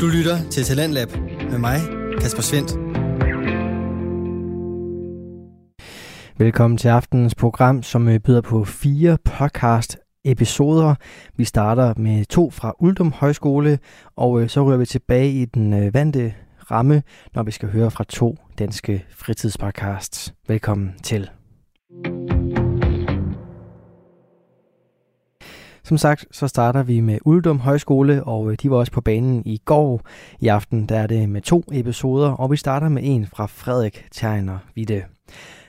Du lytter til Talentlab med mig, Kasper Svendt. Velkommen til aftenens program, som øh, byder på fire podcast episoder. Vi starter med to fra Uldum Højskole, og øh, så ryger vi tilbage i den øh, vante ramme, når vi skal høre fra to danske fritidspodcasts. Velkommen til. Som sagt, så starter vi med Uldum Højskole, og øh, de var også på banen i går. I aften der er det med to episoder, og vi starter med en fra Frederik Tegner Vitte.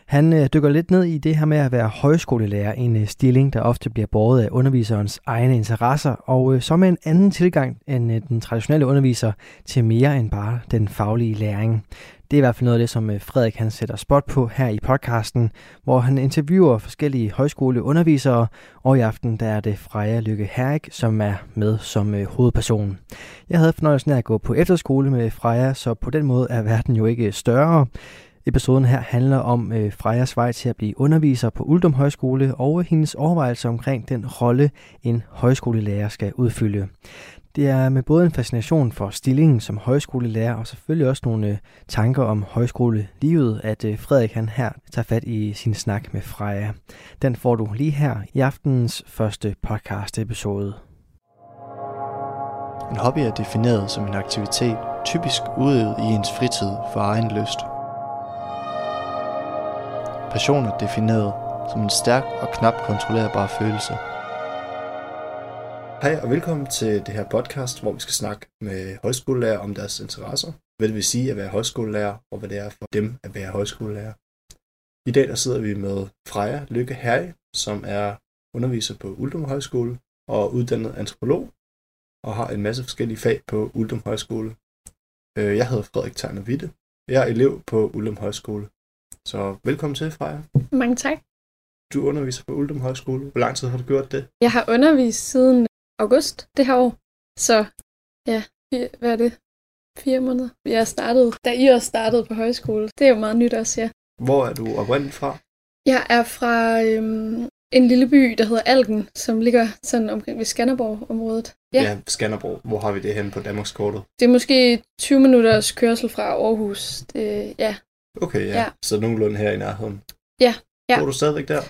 Han øh, dykker lidt ned i det her med at være højskolelærer, en øh, stilling, der ofte bliver båret af underviserens egne interesser, og øh, så med en anden tilgang end øh, den traditionelle underviser til mere end bare den faglige læring. Det er i hvert fald noget af det, som øh, Frederik han sætter spot på her i podcasten, hvor han interviewer forskellige højskoleundervisere, og i aften der er det Freja Lykke Herrik, som er med som øh, hovedperson. Jeg havde fornøjelsen af at gå på efterskole med Freja, så på den måde er verden jo ikke øh, større. Episoden her handler om øh, Frejas vej til at blive underviser på Uldum Højskole og hendes overvejelser omkring den rolle, en højskolelærer skal udfylde. Det er med både en fascination for stillingen som højskolelærer og selvfølgelig også nogle øh, tanker om højskolelivet, at øh, Frederik han her tager fat i sin snak med Freja. Den får du lige her i aftenens første podcast episode. En hobby er defineret som en aktivitet, typisk udøvet i ens fritid for egen lyst. Passion er defineret som en stærk og knap kontrollerbar følelse. Hej og velkommen til det her podcast, hvor vi skal snakke med højskolelærer om deres interesser. Hvad det vil sige at være højskolelærer, og hvad det er for dem at være højskolelærer. I dag der sidder vi med Freja Lykke Herre, som er underviser på Uldum Højskole og uddannet antropolog, og har en masse forskellige fag på Uldum Højskole. Øh, Jeg hedder Frederik Terner Witte. Jeg er elev på Uldum Højskole. Så velkommen til, Freja. Mange tak. Du underviser på Uldum Højskole. Hvor lang tid har du gjort det? Jeg har undervist siden august det her år. Så ja, fire, hvad er det? Fire måneder. Jeg startede, da I også startede på højskole. Det er jo meget nyt også, ja. Hvor er du oprindeligt fra? Jeg er fra øhm, en lille by, der hedder Algen, som ligger sådan omkring ved Skanderborg-området. Ja. ja Skanderborg. Hvor har vi det henne på Danmarkskortet? Det er måske 20 minutters kørsel fra Aarhus. Det, ja. Okay, ja. Ja. Så nogenlunde her i nærheden. Ja, ja. Bor du stadigvæk der?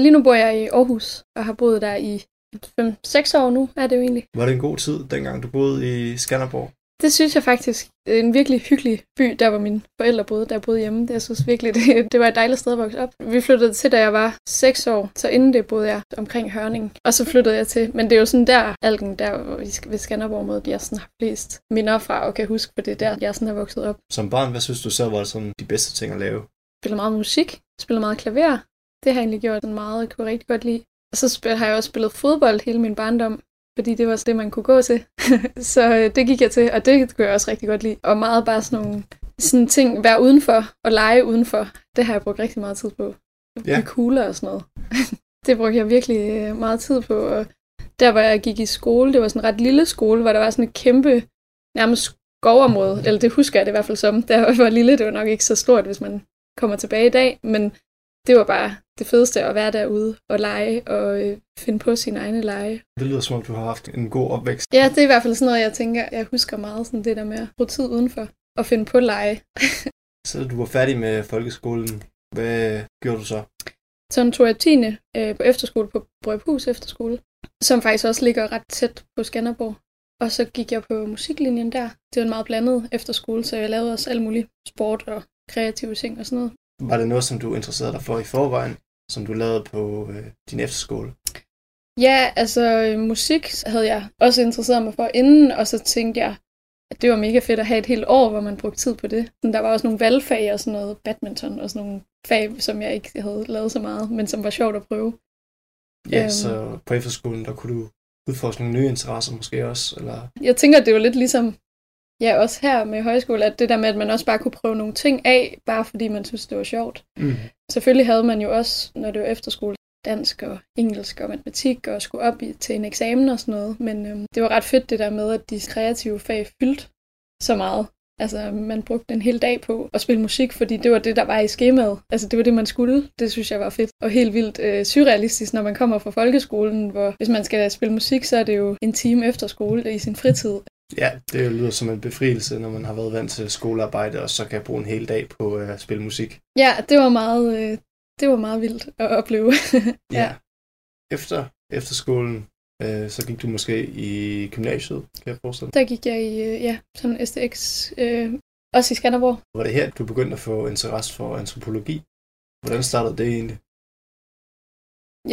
Lige nu bor jeg i Aarhus, og har boet der i 5-6 år nu, er det jo egentlig. Var det en god tid, dengang du boede i Skanderborg? Det synes jeg faktisk en virkelig hyggelig by, der hvor mine forældre boede, der boede hjemme. Det, jeg synes virkelig, det, det var et dejligt sted at vokse op. Vi flyttede til, da jeg var 6 år, så inden det boede jeg omkring Hørning. Og så flyttede jeg til, men det er jo sådan der, Algen, der hvor vi skal- ved Skanderborg måde, jeg sådan har flest minder fra, og kan huske, for det er der, jeg sådan har vokset op. Som barn, hvad synes du så var sådan de bedste ting at lave? Spiller meget musik, spiller meget klaver. Det har jeg egentlig gjort sådan meget, jeg kunne rigtig godt lide. Så spil, har jeg også spillet fodbold hele min barndom, fordi det var det, man kunne gå til. så øh, det gik jeg til, og det kunne jeg også rigtig godt lide. Og meget bare sådan nogle sådan ting, være udenfor og lege udenfor. Det har jeg brugt rigtig meget tid på. Ja. Ja. kugler og sådan noget. det brugte jeg virkelig øh, meget tid på. Og der, hvor jeg gik i skole, det var sådan en ret lille skole, hvor der var sådan et kæmpe, nærmest skovområde. Eller det husker jeg det i hvert fald som. Der var lille, det var nok ikke så stort, hvis man kommer tilbage i dag. Men det var bare det fedeste at være derude og lege og øh, finde på sine egne lege. Det lyder som om, du har haft en god opvækst. Ja, det er i hvert fald sådan noget, jeg tænker, jeg husker meget sådan det der med at bruge tid udenfor og finde på lege. Så du var færdig med folkeskolen. Hvad gjorde du så? Så tog jeg 10. Øh, på efterskole på Brøbhus Efterskole, som faktisk også ligger ret tæt på Skanderborg. Og så gik jeg på musiklinjen der. Det var en meget blandet efterskole, så jeg lavede også alle mulige sport og kreative ting og sådan noget. Var det noget, som du interesserede dig for i forvejen, som du lavede på øh, din efterskole? Ja, altså øh, musik havde jeg også interesseret mig for inden, og så tænkte jeg, at det var mega fedt at have et helt år, hvor man brugte tid på det. Sådan, der var også nogle valgfag og sådan noget badminton og sådan nogle fag, som jeg ikke havde lavet så meget, men som var sjovt at prøve. Ja, Øhm. så på efterskolen, der kunne du udforske nogle nye interesser måske også, eller... Jeg tænker, det var lidt ligesom, ja, også her med højskole, at det der med, at man også bare kunne prøve nogle ting af, bare fordi man synes, det var sjovt. Mm. Selvfølgelig havde man jo også, når det var efterskole, dansk og engelsk og matematik og skulle op i, til en eksamen og sådan noget. Men øhm, det var ret fedt det der med, at de kreative fag fyldt så meget. Altså, man brugte en hel dag på at spille musik, fordi det var det, der var i skemaet. Altså, det var det, man skulle. Det synes jeg var fedt. Og helt vildt øh, surrealistisk, når man kommer fra folkeskolen, hvor hvis man skal spille musik, så er det jo en time efter skole i sin fritid. Ja, det lyder som en befrielse, når man har været vant til skolearbejde, og så kan bruge en hel dag på øh, at spille musik. Ja, det var meget, øh, det var meget vildt at opleve. ja. Efter, efter skolen, øh, så gik du måske i gymnasiet, kan jeg forestille Der gik jeg i, øh, ja, sådan STX, øh, også i Skanderborg. Var det her, du begyndte at få interesse for antropologi? Hvordan startede det egentlig?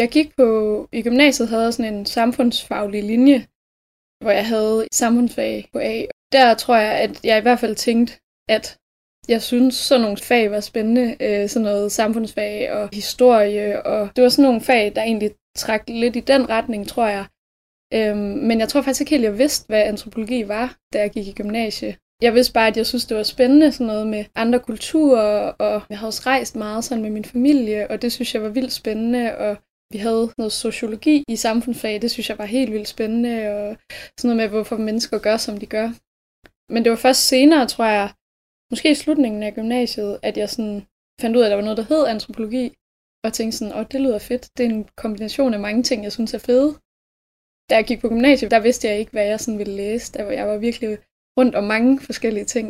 Jeg gik på, i gymnasiet havde jeg sådan en samfundsfaglig linje, hvor jeg havde samfundsfag på A. Der tror jeg, at jeg i hvert fald tænkte, at jeg synes, sådan nogle fag var spændende. Øh, sådan noget samfundsfag og historie. Og det var sådan nogle fag, der egentlig trak lidt i den retning, tror jeg. Øhm, men jeg tror faktisk ikke helt, jeg vidste, hvad antropologi var, da jeg gik i gymnasiet. Jeg vidste bare, at jeg synes, det var spændende, sådan noget med andre kulturer, og jeg havde også rejst meget sådan med min familie, og det synes jeg var vildt spændende, og vi havde noget sociologi i samfundsfag, det synes jeg var helt vildt spændende, og sådan noget med, hvorfor mennesker gør, som de gør. Men det var først senere, tror jeg, måske i slutningen af gymnasiet, at jeg sådan fandt ud af, at der var noget, der hed antropologi, og tænkte sådan, åh, oh, det lyder fedt. Det er en kombination af mange ting, jeg synes er fede. Da jeg gik på gymnasiet, der vidste jeg ikke, hvad jeg sådan ville læse. Der jeg var virkelig rundt om mange forskellige ting.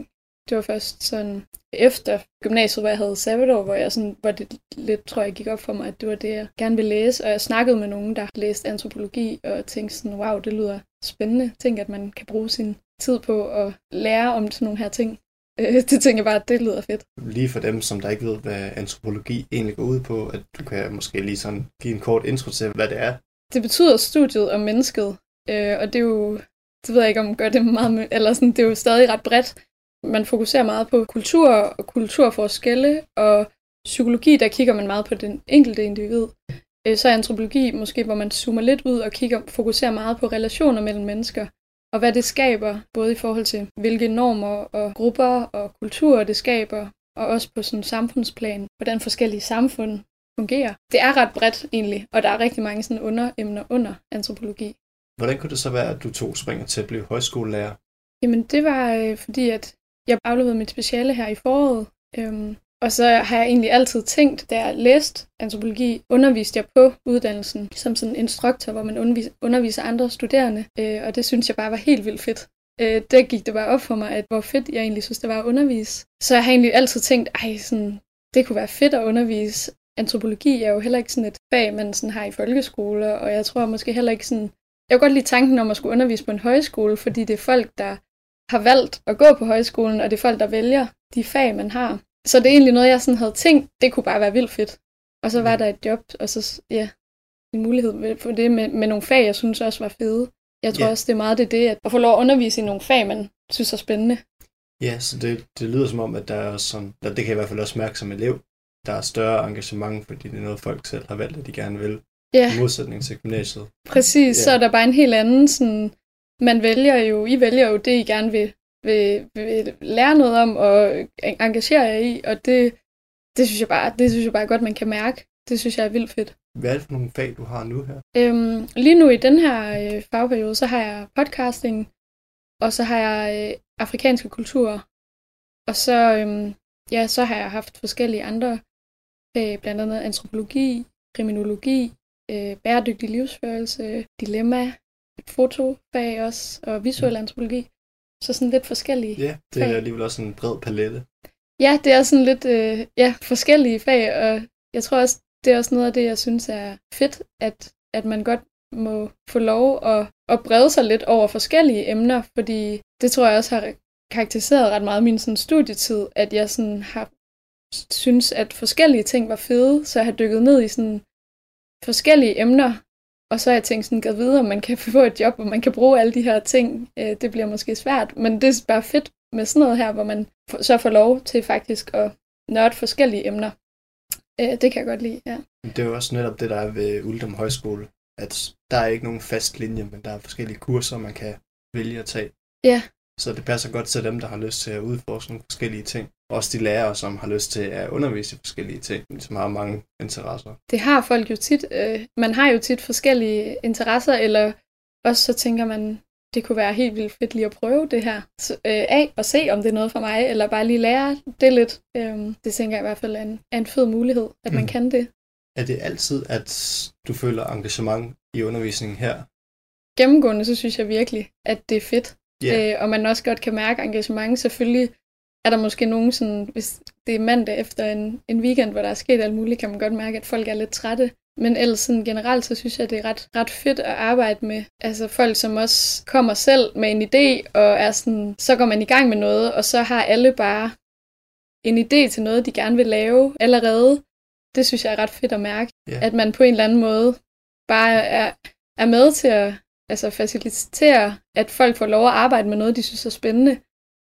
Det var først sådan efter gymnasiet, hvor jeg havde sabbatår, hvor, jeg sådan, hvor det lidt, tror jeg, gik op for mig, at det var det, jeg gerne ville læse. Og jeg snakkede med nogen, der læste antropologi, og tænkte sådan, wow, det lyder spændende. Tænk, at man kan bruge sin tid på at lære om sådan nogle her ting. Det tænker jeg bare, at det lyder fedt. Lige for dem, som der ikke ved, hvad antropologi egentlig går ud på, at du kan måske lige sådan give en kort intro til, hvad det er. Det betyder studiet om mennesket, øh, og det er jo, det ved jeg ikke, om gør det meget, eller sådan, det er jo stadig ret bredt. Man fokuserer meget på kultur og kulturforskelle, og psykologi, der kigger man meget på den enkelte individ. Øh, så er antropologi måske, hvor man zoomer lidt ud og kigger, fokuserer meget på relationer mellem mennesker, og hvad det skaber, både i forhold til hvilke normer og grupper og kulturer det skaber, og også på sådan samfundsplan, hvordan forskellige samfund fungerer. Det er ret bredt egentlig, og der er rigtig mange sådan underemner under antropologi. Hvordan kunne det så være, at du tog springer til at blive højskolelærer? Jamen det var øh, fordi, at jeg afleverede mit speciale her i foråret, øhm, og så har jeg egentlig altid tænkt, da jeg læste antropologi, underviste jeg på uddannelsen som sådan en instruktor, hvor man underviser, andre studerende, øh, og det synes jeg bare var helt vildt fedt. Øh, der gik det bare op for mig, at hvor fedt jeg egentlig synes, det var at undervise. Så jeg har egentlig altid tænkt, ej, sådan, det kunne være fedt at undervise. Antropologi er jo heller ikke sådan et fag, man sådan har i folkeskoler, og jeg tror måske heller ikke sådan... Jeg kunne godt lide tanken om at skulle undervise på en højskole, fordi det er folk, der har valgt at gå på højskolen, og det er folk, der vælger de fag, man har. Så det er egentlig noget, jeg sådan havde tænkt, det kunne bare være vildt fedt. Og så var der et job, og så, ja, en mulighed for det med, med nogle fag, jeg synes også var fede. Jeg tror ja. også, det er meget det, det at, at få lov at undervise i nogle fag, man synes er spændende. Ja, så det, det lyder som om, at der er sådan, der, det kan jeg i hvert fald også mærke som elev, der er større engagement, fordi det er noget, folk selv har valgt, at de gerne vil. Ja. I modsætning til gymnasiet. Præcis, ja. så er der bare en helt anden sådan, man vælger jo, I vælger jo det, I gerne vil, vil, vil lære noget om og engagere jer i, og det, det synes jeg bare, det synes jeg bare godt, man kan mærke. Det synes jeg er vildt fedt. Hvad er det for nogle fag, du har nu her? Øhm, lige nu i den her øh, fagperiode, så har jeg podcasting, og så har jeg øh, afrikanske kulturer, og så, øh, ja, så har jeg haft forskellige andre fag, blandt andet antropologi, kriminologi, øh, bæredygtig livsførelse, dilemma, fotofag også, og visuel mm. antropologi. Så sådan lidt forskellige Ja, det er fag. alligevel også en bred palette. Ja, det er sådan lidt øh, ja, forskellige fag, og jeg tror også, det er også noget af det, jeg synes er fedt, at, at man godt må få lov at, at brede sig lidt over forskellige emner, fordi det tror jeg også har karakteriseret ret meget min sådan, studietid, at jeg sådan har synes, at forskellige ting var fede, så jeg har dykket ned i sådan forskellige emner, og så har jeg tænkt sådan, at videre, om man kan få et job, hvor man kan bruge alle de her ting. Øh, det bliver måske svært, men det er bare fedt med sådan noget her, hvor man så får lov til faktisk at nørde forskellige emner. Øh, det kan jeg godt lide, ja. Det er jo også netop det, der er ved Uldum Højskole, at der er ikke nogen fast linje, men der er forskellige kurser, man kan vælge at tage. Ja. Så det passer godt til dem, der har lyst til at udforske nogle forskellige ting. Også de lærere, som har lyst til at undervise i forskellige ting, som har mange interesser. Det har folk jo tit. Øh, man har jo tit forskellige interesser, eller også så tænker man, det kunne være helt vildt fedt lige at prøve det her så, øh, af og se, om det er noget for mig, eller bare lige lære det lidt. Øh, det tænker jeg i hvert fald er en, er en fed mulighed, at mm. man kan det. Er det altid, at du føler engagement i undervisningen her? Gennemgående, så synes jeg virkelig, at det er fedt. Yeah. Øh, og man også godt kan mærke engagement. Selvfølgelig er der måske nogen, sådan, hvis det er mandag efter en, en weekend, hvor der er sket alt muligt, kan man godt mærke, at folk er lidt trætte. Men ellers sådan generelt, så synes jeg, det er ret, ret fedt at arbejde med. Altså folk, som også kommer selv med en idé, og er sådan, så går man i gang med noget, og så har alle bare en idé til noget, de gerne vil lave allerede. Det synes jeg er ret fedt at mærke. Yeah. At man på en eller anden måde bare er, er med til at altså facilitere, at folk får lov at arbejde med noget, de synes er spændende,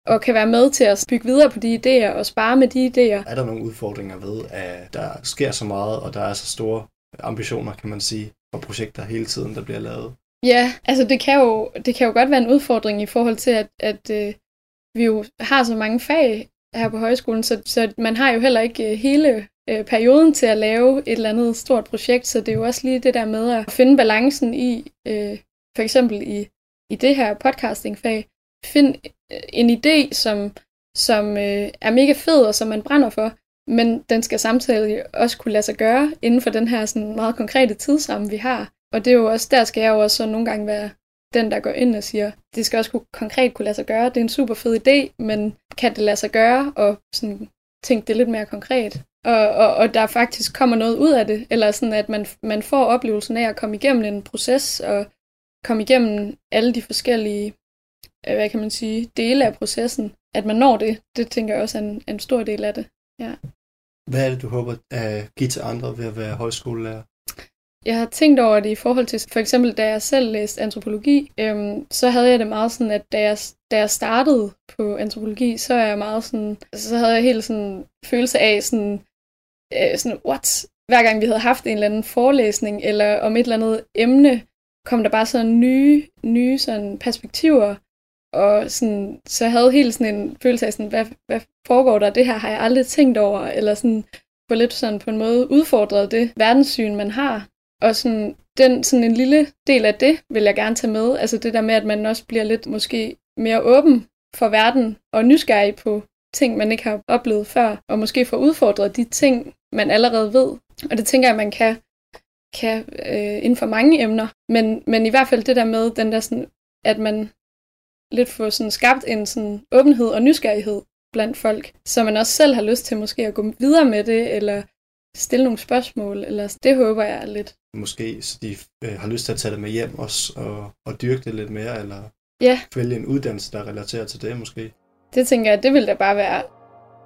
og kan være med til at bygge videre på de idéer og spare med de idéer. Er der nogle udfordringer ved, at der sker så meget, og der er så store ambitioner, kan man sige, og projekter hele tiden, der bliver lavet? Ja, altså det kan jo, det kan jo godt være en udfordring i forhold til, at, at øh, vi jo har så mange fag her på højskolen, så, så man har jo heller ikke øh, hele øh, perioden til at lave et eller andet stort projekt, så det er jo også lige det der med at finde balancen i, øh, for eksempel i, i det her podcastingfag, find øh, en idé, som, som øh, er mega fed og som man brænder for, men den skal samtidig også kunne lade sig gøre inden for den her sådan meget konkrete tidsramme, vi har. Og det er jo også, der skal jeg jo også nogle gange være den, der går ind og siger, det skal også kunne, konkret kunne lade sig gøre. Det er en super fed idé, men kan det lade sig gøre? Og sådan, tænke det lidt mere konkret. Og, og, og der faktisk kommer noget ud af det, eller sådan, at man, man får oplevelsen af at komme igennem en proces, og komme igennem alle de forskellige, øh, hvad kan man sige, dele af processen. At man når det, det tænker jeg også er en, en stor del af det. Ja. Hvad er det, du håber at give til andre ved at være højskolelærer? Jeg har tænkt over det i forhold til, for eksempel da jeg selv læste antropologi, øhm, så havde jeg det meget sådan, at da jeg, da jeg startede på antropologi, så er jeg meget sådan, så havde jeg helt sådan følelse af sådan, øh, sådan, what? Hver gang vi havde haft en eller anden forelæsning, eller om et eller andet emne, kom der bare sådan nye, nye sådan perspektiver, og sådan, så jeg havde helt sådan en følelse af sådan, hvad, hvad foregår der? Det her har jeg aldrig tænkt over, eller sådan, på lidt sådan på en måde udfordret det verdenssyn, man har. Og sådan, den, sådan en lille del af det vil jeg gerne tage med. Altså det der med, at man også bliver lidt måske mere åben for verden og nysgerrig på ting, man ikke har oplevet før, og måske få udfordret de ting, man allerede ved. Og det tænker jeg, man kan, kan øh, inden for mange emner. Men, men i hvert fald det der med, den der sådan, at man lidt får sådan skabt en sådan åbenhed og nysgerrighed blandt folk, så man også selv har lyst til måske at gå videre med det, eller stille nogle spørgsmål, eller det håber jeg lidt. Måske, så de øh, har lyst til at tage det med hjem også, og, og dyrke det lidt mere, eller ja. vælge en uddannelse, der relaterer til det måske. Det tænker jeg, det ville da bare være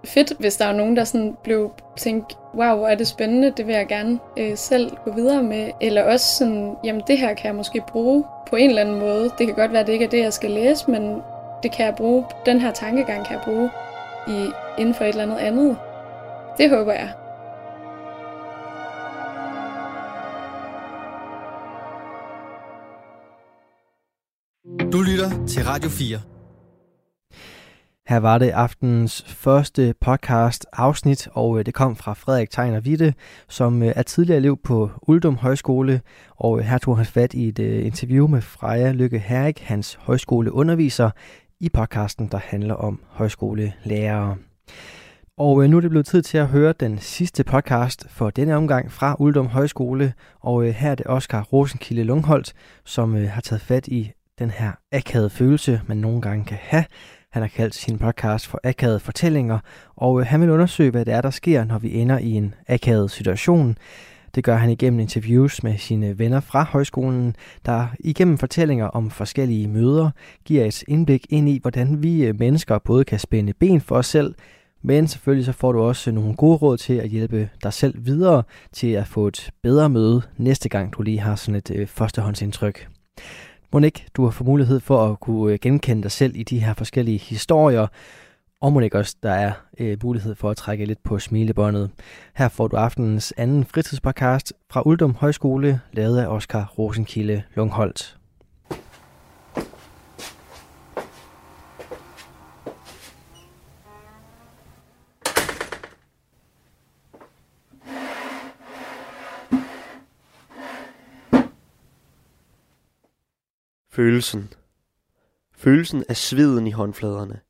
fedt, hvis der var nogen, der sådan blev tænkt, wow, hvor er det spændende, det vil jeg gerne øh, selv gå videre med. Eller også sådan, jamen det her kan jeg måske bruge på en eller anden måde. Det kan godt være, at det ikke er det, jeg skal læse, men det kan jeg bruge, den her tankegang kan jeg bruge i, inden for et eller andet andet. Det håber jeg. Du lytter til Radio 4. Her var det aftenens første podcast afsnit, og øh, det kom fra Frederik Tegner Witte, som øh, er tidligere elev på Uldum Højskole, og øh, her tog han fat i et interview med Freja Lykke Herrik, hans højskoleunderviser, i podcasten, der handler om højskolelærere. Og nu er det blevet tid til at høre den sidste podcast for denne omgang fra Uldum Højskole, og her er det Oscar Rosenkilde Lungholdt, som har taget fat i den her akavede følelse, man nogle gange kan have. Han har kaldt sin podcast for akavede fortællinger, og øh, han vil undersøge, hvad det er, der sker, når vi ender i en akavet situation. Det gør han igennem interviews med sine venner fra højskolen, der igennem fortællinger om forskellige møder giver et indblik ind i, hvordan vi øh, mennesker både kan spænde ben for os selv, men selvfølgelig så får du også nogle gode råd til at hjælpe dig selv videre til at få et bedre møde næste gang, du lige har sådan et øh, førstehåndsindtryk. Monik, du har fået mulighed for at kunne øh, genkende dig selv i de her forskellige historier, og Monik også, der er øh, mulighed for at trække lidt på smilebåndet. Her får du aftenens anden fritidspodcast fra Uldum Højskole, lavet af Oscar Rosenkilde Lungholdt. Følelsen. Følelsen af sveden i håndfladerne.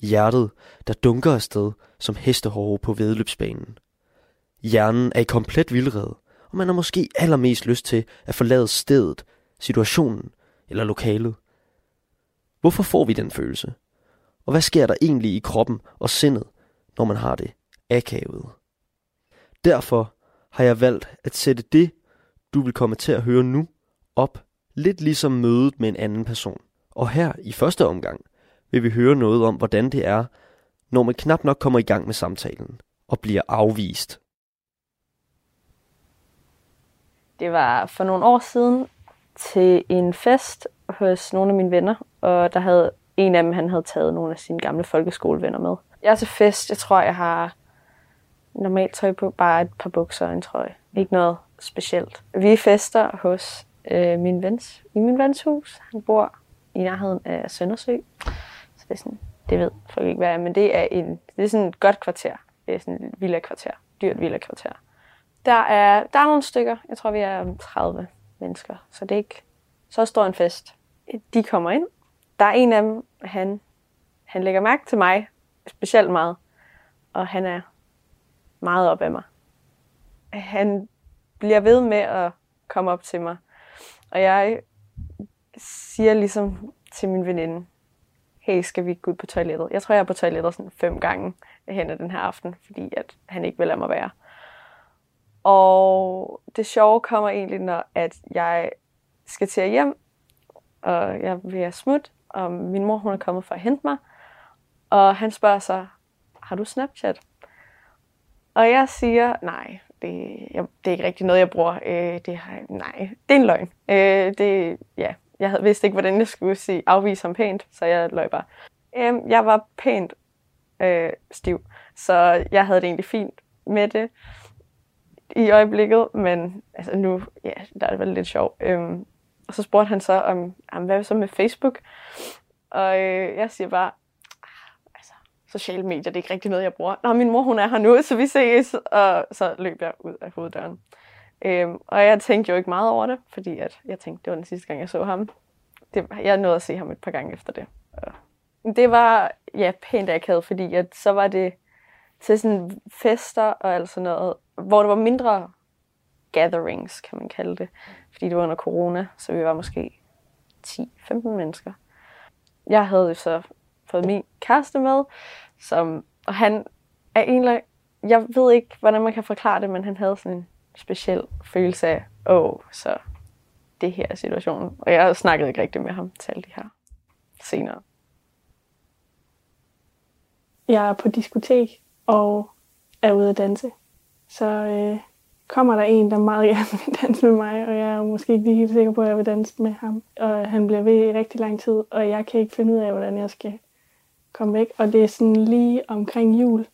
Hjertet, der dunker afsted som hestehårde på vedløbsbanen. Hjernen er i komplet vildred, og man har måske allermest lyst til at forlade stedet, situationen eller lokalet. Hvorfor får vi den følelse? Og hvad sker der egentlig i kroppen og sindet, når man har det akavet? Derfor har jeg valgt at sætte det, du vil komme til at høre nu, op lidt ligesom mødet med en anden person. Og her i første omgang vil vi høre noget om, hvordan det er, når man knap nok kommer i gang med samtalen og bliver afvist. Det var for nogle år siden til en fest hos nogle af mine venner, og der havde en af dem, han havde taget nogle af sine gamle folkeskolevenner med. Jeg er til fest, jeg tror, jeg har normalt tøj på, bare et par bukser og en trøje. Ikke noget specielt. Vi fester hos øh, min vens, i min vens hus. Han bor i nærheden af Søndersø. Så det er sådan, det ved folk ikke, hvad er, men det er, en, det er sådan et godt kvarter. Det er sådan et villa kvarter, dyrt villa kvarter. Der er, der er nogle stykker, jeg tror vi er 30 mennesker, så det er ikke så stor en fest. De kommer ind, der er en af dem, han, han lægger mærke til mig specielt meget, og han er meget op af mig. Han bliver ved med at komme op til mig, og jeg siger ligesom til min veninde, hey, skal vi gå ud på toilettet? Jeg tror, jeg er på toilettet sådan fem gange hen ad den her aften, fordi at han ikke vil lade mig være. Og det sjove kommer egentlig, når at jeg skal til at hjem, og jeg vil smutte, og min mor hun er kommet for at hente mig. Og han spørger så, har du Snapchat? Og jeg siger, nej, det, jeg, det er ikke rigtig noget, jeg bruger. Øh, det har, nej, det er en løgn. Øh, det, ja, jeg vidste ikke, hvordan jeg skulle sige afvise ham pænt, så jeg løg bare. Øh, jeg var pænt øh, stiv, så jeg havde det egentlig fint med det i øjeblikket, men altså nu, ja, der er det vel lidt sjovt. Øh, og så spurgte han så om, jamen, hvad så med Facebook? Og øh, jeg siger bare, sociale medier, det er ikke rigtig noget, jeg bruger. Nå, min mor, hun er her nu, så vi ses. Og så løb jeg ud af hoveddøren. Øhm, og jeg tænkte jo ikke meget over det, fordi at jeg tænkte, det var den sidste gang, jeg så ham. Det, jeg nåede at se ham et par gange efter det. Og det var ja, pænt akavet, fordi at så var det til sådan fester og alt sådan noget, hvor der var mindre gatherings, kan man kalde det. Fordi det var under corona, så vi var måske 10-15 mennesker. Jeg havde jo så fået min kæreste med, som, og han er egentlig, jeg ved ikke, hvordan man kan forklare det, men han havde sådan en speciel følelse af, åh, oh, så det her er situationen. Og jeg snakkede ikke rigtig med ham til alle de her senere. Jeg er på diskotek og er ude at danse. Så øh, kommer der en, der meget gerne vil danse med mig, og jeg er måske ikke lige helt sikker på, at jeg vil danse med ham. Og han bliver ved i rigtig lang tid, og jeg kan ikke finde ud af, hvordan jeg skal komme væk. Og det er sådan lige omkring jul.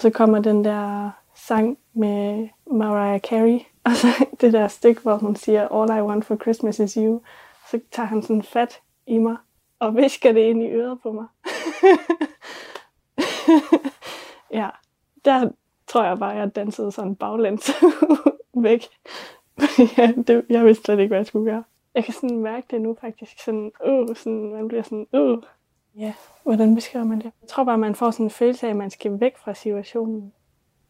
Så kommer den der sang med Mariah Carey, og så det der stik, hvor hun siger, All I want for Christmas is you. Så tager han sådan fat i mig, og visker det ind i øret på mig. ja, der tror jeg bare, jeg dansede sådan baglæns væk. ja, det, jeg vidste slet ikke, hvad jeg skulle gøre. Jeg kan sådan mærke det nu faktisk. Sådan, uh, sådan, man bliver sådan, uh. Ja, hvordan beskriver man det? Jeg tror bare, man får sådan en følelse af, at man skal væk fra situationen.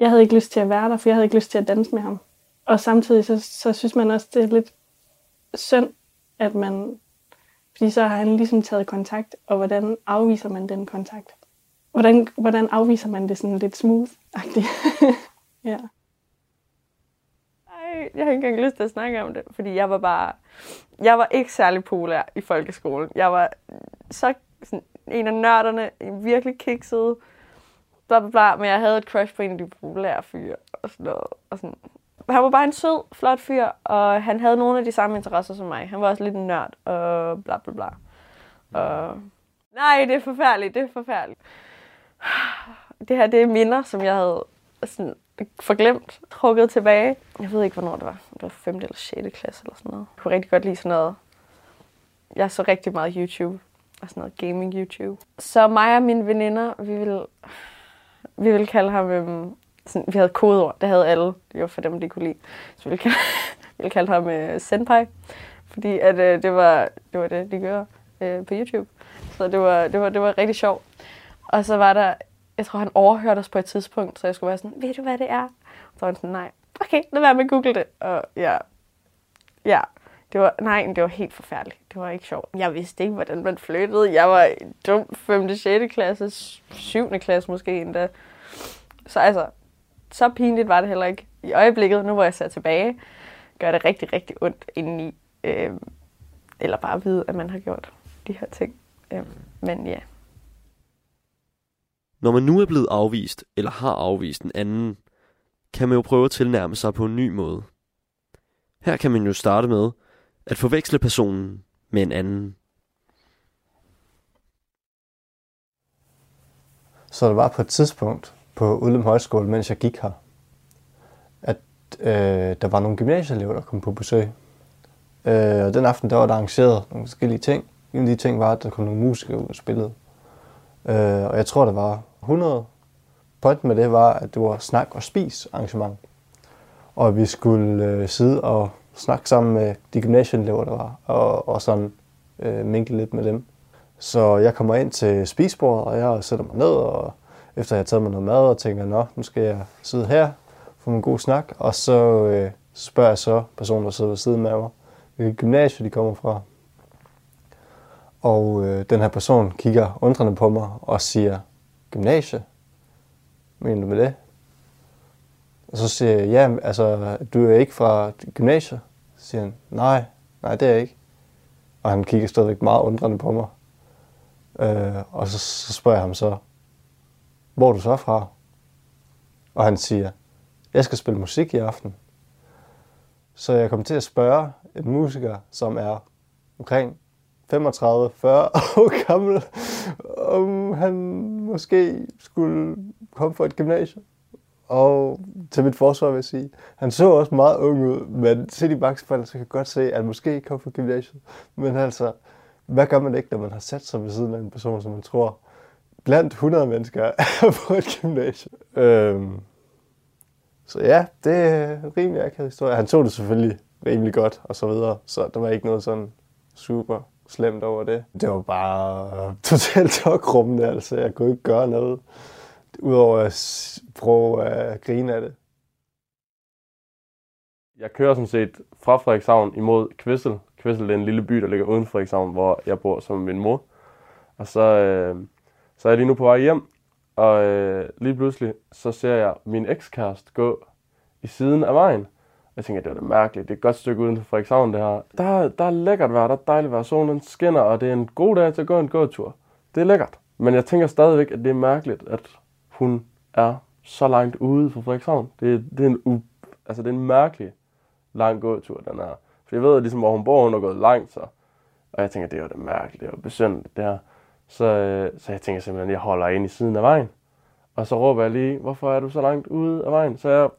Jeg havde ikke lyst til at være der, for jeg havde ikke lyst til at danse med ham. Og samtidig så, så synes man også, det er lidt synd, at man... Fordi så har han ligesom taget kontakt, og hvordan afviser man den kontakt? Hvordan, hvordan afviser man det sådan lidt smooth-agtigt? ja. Ej, jeg har ikke engang lyst til at snakke om det, fordi jeg var bare... Jeg var ikke særlig populær i folkeskolen. Jeg var så sådan, en af nørderne, en virkelig kikset, bla, bla, bla, men jeg havde et crush på en af de populære fyre og sådan noget. Og sådan. Han var bare en sød, flot fyr, og han havde nogle af de samme interesser som mig. Han var også lidt en nørd, og bla bla bla. Og... Nej, det er forfærdeligt, det er forfærdeligt. Det her, det er minder, som jeg havde sådan forglemt, trukket tilbage. Jeg ved ikke, hvornår det var. Det var 5. eller 6. klasse eller sådan noget. Jeg kunne rigtig godt lide sådan noget. Jeg så rigtig meget YouTube og sådan noget gaming YouTube. Så mig og mine veninder, vi ville, vi ville kalde ham, øhm, sådan, vi havde kodeord, det havde alle, det var for dem, de kunne lide. Så vi ville kalde, vi ville kalde ham øh, Senpai, fordi at, øh, det, var, det var det, de gør øh, på YouTube. Så det var, det, var, det var rigtig sjovt. Og så var der, jeg tror, han overhørte os på et tidspunkt, så jeg skulle være sådan, ved du, hvad det er? Så var han sådan, nej, okay, lad være med at google det. Og ja, ja, det var, nej, det var helt forfærdeligt. Det var ikke sjovt. Jeg vidste ikke, hvordan man flyttede. Jeg var i dum 5. 6. klasse, 7. klasse måske endda. Så altså, så pinligt var det heller ikke. I øjeblikket, nu hvor jeg ser tilbage, gør det rigtig, rigtig ondt indeni. Øh, eller bare vide, at man har gjort de her ting. Øh, men ja. Når man nu er blevet afvist, eller har afvist en anden, kan man jo prøve at tilnærme sig på en ny måde. Her kan man jo starte med at forveksle personen med en anden. Så der var på et tidspunkt på Udlem Højskole, mens jeg gik her, at øh, der var nogle gymnasieelever, der kom på besøg. Øh, og den aften, der var der arrangeret nogle forskellige ting. En af de ting var, at der kom nogle musikere ud og spillede. Øh, og jeg tror, der var 100. Pointen med det var, at det var snak og spis arrangement. Og vi skulle øh, sidde og snakke sammen med de gymnasieelever, der var, og, og sådan øh, minkle lidt med dem. Så jeg kommer ind til spisbordet, og jeg sætter mig ned, og efter jeg har taget mig noget mad, og tænker, nå, nu skal jeg sidde her, få en god snak, og så øh, spørger jeg så personen, der sidder ved siden af mig, hvilket gymnasie de kommer fra. Og øh, den her person kigger undrende på mig og siger, gymnasie? Mener du med det? Og så siger jeg, ja, altså, du er ikke fra gymnasiet? Så siger han, nej, nej, det er jeg ikke. Og han kigger stadigvæk meget undrende på mig. Øh, og så, så spørger jeg ham så, hvor er du så fra? Og han siger, jeg skal spille musik i aften. Så jeg kom til at spørge en musiker, som er omkring 35-40 år gammel, om han måske skulle komme fra et gymnasium. Og til mit forsvar vil jeg sige, han så også meget ung ud, men set i bagspejlet, så kan jeg godt se, at han måske ikke kom fra gymnasiet. Men altså, hvad gør man ikke, når man har sat sig ved siden af en person, som man tror blandt 100 mennesker er på et gymnasium? Øhm, så ja, det er en rimelig akavet historie. Han tog det selvfølgelig rimelig godt og så videre, så der var ikke noget sådan super slemt over det. Det var bare totalt tokrummende, altså jeg kunne ikke gøre noget, udover at prøve at grine af det. Jeg kører som set fra Frederikshavn imod Kvissel. Kvissel er en lille by, der ligger uden Frederikshavn, hvor jeg bor som min mor. Og så, øh, så er jeg lige nu på vej hjem, og øh, lige pludselig så ser jeg min ekskæreste gå i siden af vejen. Jeg tænker, det var da mærkeligt. Det er et godt stykke uden for Frederikshavn, det her. Der, der er lækkert vejr, der er dejligt vejr. Solen skinner, og det er en god dag til at gå en gåtur. Det er lækkert. Men jeg tænker stadigvæk, at det er mærkeligt, at hun er så langt ude fra Frederikshavn. Det, det, er en u, altså, det er en mærkelig lang gåtur, den her. For jeg ved ligesom, hvor hun bor, hun har gået langt, så. Og jeg tænker, det er jo det mærkeligt, det er jo besynderligt, det her. Så, øh, så jeg tænker simpelthen, at jeg holder ind i siden af vejen. Og så råber jeg lige, hvorfor er du så langt ude af vejen? Så jeg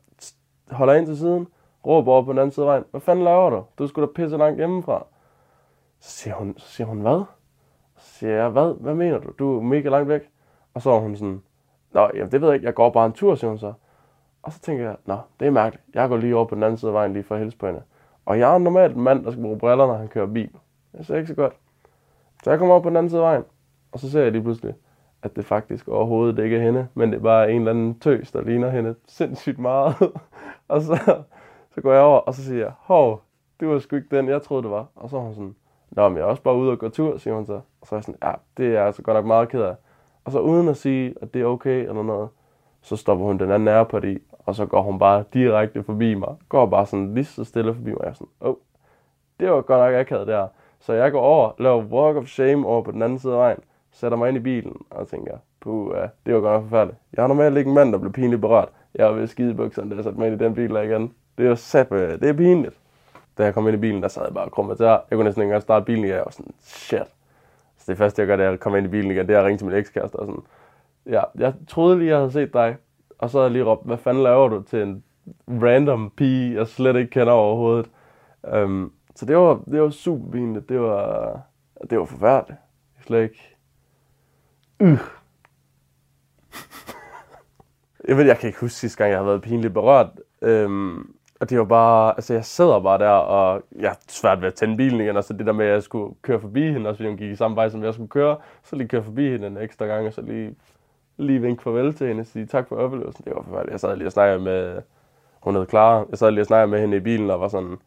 holder ind til siden, råber over på den anden side af vejen, hvad fanden laver du? Du skulle da pisse langt hjemmefra. Så siger hun, så siger hun hvad? Så siger jeg, hvad? Hvad mener du? Du er mega langt væk. Og så er hun sådan, Nå, jamen, det ved jeg ikke, jeg går bare en tur, siger hun så. Og så tænker jeg, nå, det er mærkeligt. Jeg går lige over på den anden side af vejen lige for at hilse på hende. Og jeg er normalt en mand, der skal bruge briller, når han kører bil. Det ser ikke så godt. Så jeg kommer over på den anden side af vejen, og så ser jeg lige pludselig, at det faktisk overhovedet ikke er hende, men det er bare en eller anden tøs, der ligner hende sindssygt meget. og så, så går jeg over, og så siger jeg, hov, det var sgu ikke den, jeg troede, det var. Og så er hun sådan, nå, men jeg er også bare ude og gå tur, siger hun så. Og så er jeg sådan, ja, det er jeg altså godt nok meget ked af. Og så uden at sige, at det er okay eller noget, så stopper hun den anden Airpod i, og så går hun bare direkte forbi mig. Går bare sådan lige så stille forbi mig. Jeg er sådan, åh, oh, det var godt nok akavet der. Så jeg går over, laver walk of shame over på den anden side af vejen, sætter mig ind i bilen og tænker, puh, det var godt nok forfærdeligt. Jeg har normalt ikke en mand, der blev pinligt berørt. Jeg var ved skide bukserne, da jeg satte mig ind i den bil der igen. Det er sat det er pinligt. Da jeg kom ind i bilen, der sad jeg bare og krummet til Jeg kunne næsten ikke engang starte bilen, jeg var sådan, shit. Så det første, jeg gør, det er at komme ind i bilen igen, det er at ringe til min ekskæreste og sådan, ja, jeg troede lige, jeg havde set dig, og så havde jeg lige råbt, hvad fanden laver du til en random pige, jeg slet ikke kender overhovedet. Um, så det var, det var super pinligt. Det var, det var forfærdeligt. Slet ikke. Uh. jeg ved, jeg kan ikke huske sidste gang, jeg har været pinligt berørt. Um, og det var bare, altså jeg sidder bare der, og jeg er svært ved at tænde bilen igen, og så det der med, at jeg skulle køre forbi hende, også fordi hun gik i samme vej, som jeg skulle køre, så lige køre forbi hende en ekstra gang, og så lige, lige vinke farvel til hende og sige tak for oplevelsen. Det var forfærdeligt. Jeg sad lige og snakkede med, hun hed Clara, jeg sad lige og snakkede med hende i bilen, og var sådan,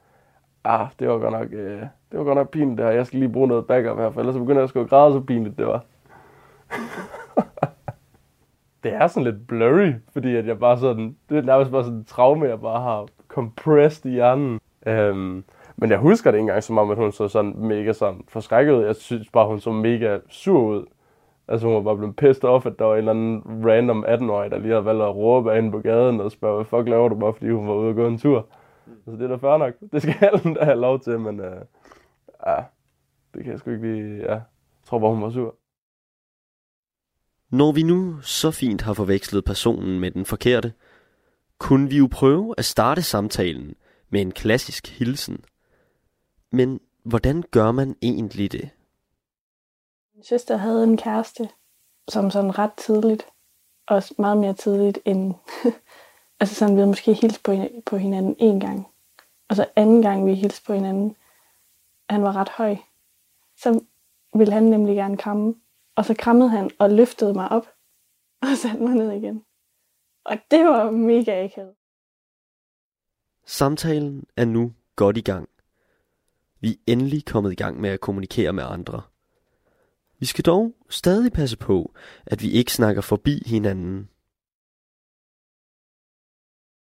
ah, det var godt nok, øh, det var godt nok pinligt det her. Jeg skal lige bruge noget backup her, for ellers så begynder jeg at skulle græde, så pinligt det var. det er sådan lidt blurry, fordi at jeg bare sådan, det er nærmest bare sådan en traume, jeg bare har compressed i hjernen. Øhm, men jeg husker det ikke engang som om, at hun så sådan mega sådan forskrækket ud. Jeg synes bare, hun så mega sur ud. Altså hun var bare blevet pissed off, at der var en eller anden random 18-årig, der lige havde valgt at råbe af hende på gaden og spørge, hvad fuck laver du bare, fordi hun var ude og gå en tur. Mm. Så det er da fair nok. Det skal alle da have lov til, men øh, ja, det kan jeg sgu ikke lige, ja. Jeg tror bare, hun var sur. Når vi nu så fint har forvekslet personen med den forkerte, kunne vi jo prøve at starte samtalen med en klassisk hilsen. Men hvordan gør man egentlig det? Min søster havde en kæreste, som sådan ret tidligt, og meget mere tidligt end, altså sådan, vi havde måske hilst på, på hinanden en gang. Og så anden gang, vi hilste på hinanden, han var ret høj. Så ville han nemlig gerne kramme. Og så krammede han og løftede mig op og satte mig ned igen. Og det var mega akavet. Samtalen er nu godt i gang. Vi er endelig kommet i gang med at kommunikere med andre. Vi skal dog stadig passe på, at vi ikke snakker forbi hinanden.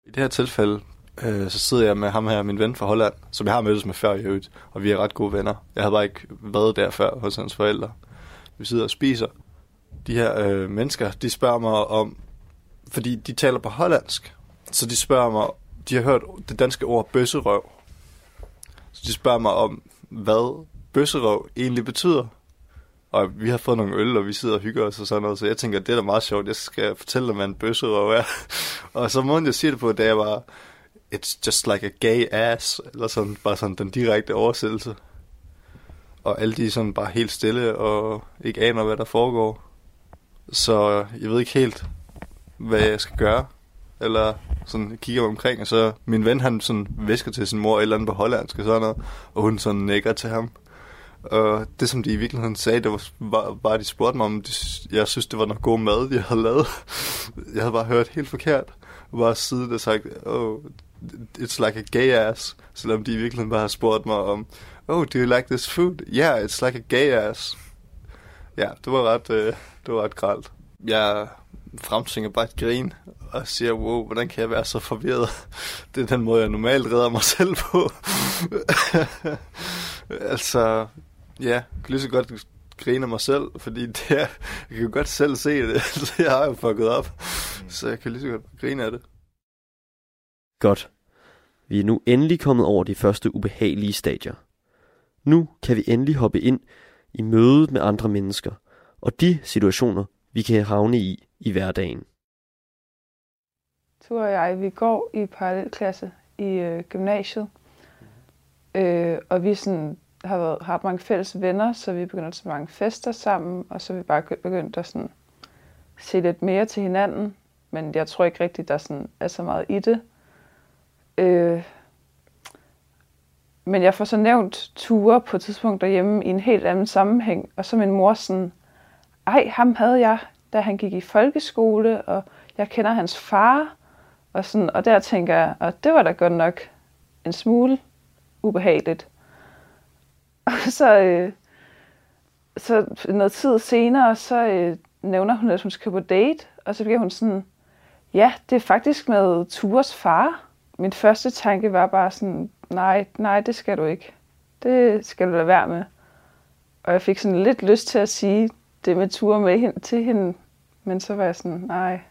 I det her tilfælde, øh, så sidder jeg med ham her, min ven fra Holland, som jeg har mødtes med før i øvrigt, og vi er ret gode venner. Jeg havde bare ikke været der før hos hans forældre. Vi sidder og spiser. De her øh, mennesker, de spørger mig om, fordi de taler på hollandsk, så de spørger mig, de har hørt det danske ord bøsserøv. Så de spørger mig om, hvad bøsserøv egentlig betyder. Og vi har fået nogle øl, og vi sidder og hygger os og sådan noget, så jeg tænker, det er da meget sjovt, jeg skal fortælle dem, hvad en bøsserøv er. og så måden jeg siger det på, det er bare, it's just like a gay ass, eller sådan, bare sådan den direkte oversættelse. Og alle de er sådan bare helt stille, og ikke aner, hvad der foregår. Så jeg ved ikke helt, hvad jeg skal gøre. Eller sådan kigger mig omkring, og så min ven, han sådan væsker til sin mor et eller andet på hollandsk og sådan noget, og hun sådan nikker til ham. Og det, som de i virkeligheden sagde, det var bare, bare de spurgte mig om, de, jeg synes, det var noget god mad, jeg havde lavet. Jeg havde bare hørt helt forkert. Og bare siddet og sagt, oh, it's like a gay ass. Selvom de i virkeligheden bare har spurgt mig om, oh, do you like this food? Yeah, it's like a gay ass. Ja, det var ret, øh, det var ret gralt. Jeg fremtvinger bare et grin og siger, wow, hvordan kan jeg være så forvirret? Det er den måde, jeg normalt redder mig selv på. altså, ja, jeg kan lige så godt grine af mig selv, fordi det er, jeg kan jo godt selv se det, jeg har jo fucket op. Så jeg kan lige så godt grine af det. Godt. Vi er nu endelig kommet over de første ubehagelige stadier. Nu kan vi endelig hoppe ind i mødet med andre mennesker, og de situationer, vi kan havne i i hverdagen. Tur og jeg, vi går i parallelklasse i øh, gymnasiet, øh, og vi sådan, har, været, har haft mange fælles venner, så vi begynder til mange fester sammen, og så er vi bare begyndt at sådan, se lidt mere til hinanden, men jeg tror ikke rigtigt, der sådan, er så meget i det. Øh, men jeg får så nævnt ture på et tidspunkt derhjemme i en helt anden sammenhæng, og så min mor sådan, ej, ham havde jeg, da han gik i folkeskole, og jeg kender hans far, og, sådan, og der tænker jeg, at det var da godt nok en smule ubehageligt. Og så, øh, så noget tid senere, så øh, nævner hun, at hun skal på date, og så bliver hun sådan, ja, det er faktisk med Tures far. Min første tanke var bare sådan, nej, nej, det skal du ikke. Det skal du lade være med. Og jeg fik sådan lidt lyst til at sige det med Ture med hen, til hende, men så var jeg sådan, nej.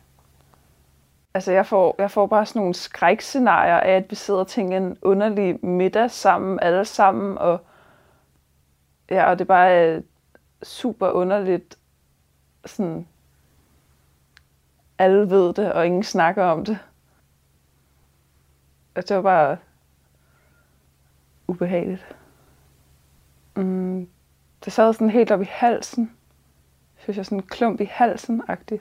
Altså, jeg får, jeg får bare sådan nogle skrækscenarier af, at vi sidder og tænker en underlig middag sammen, alle sammen, og ja, og det er bare øh, super underligt, sådan, alle ved det, og ingen snakker om det. Og det var bare ubehageligt. Mm, det sad sådan helt op i halsen. Synes jeg sådan en klump i halsen-agtig.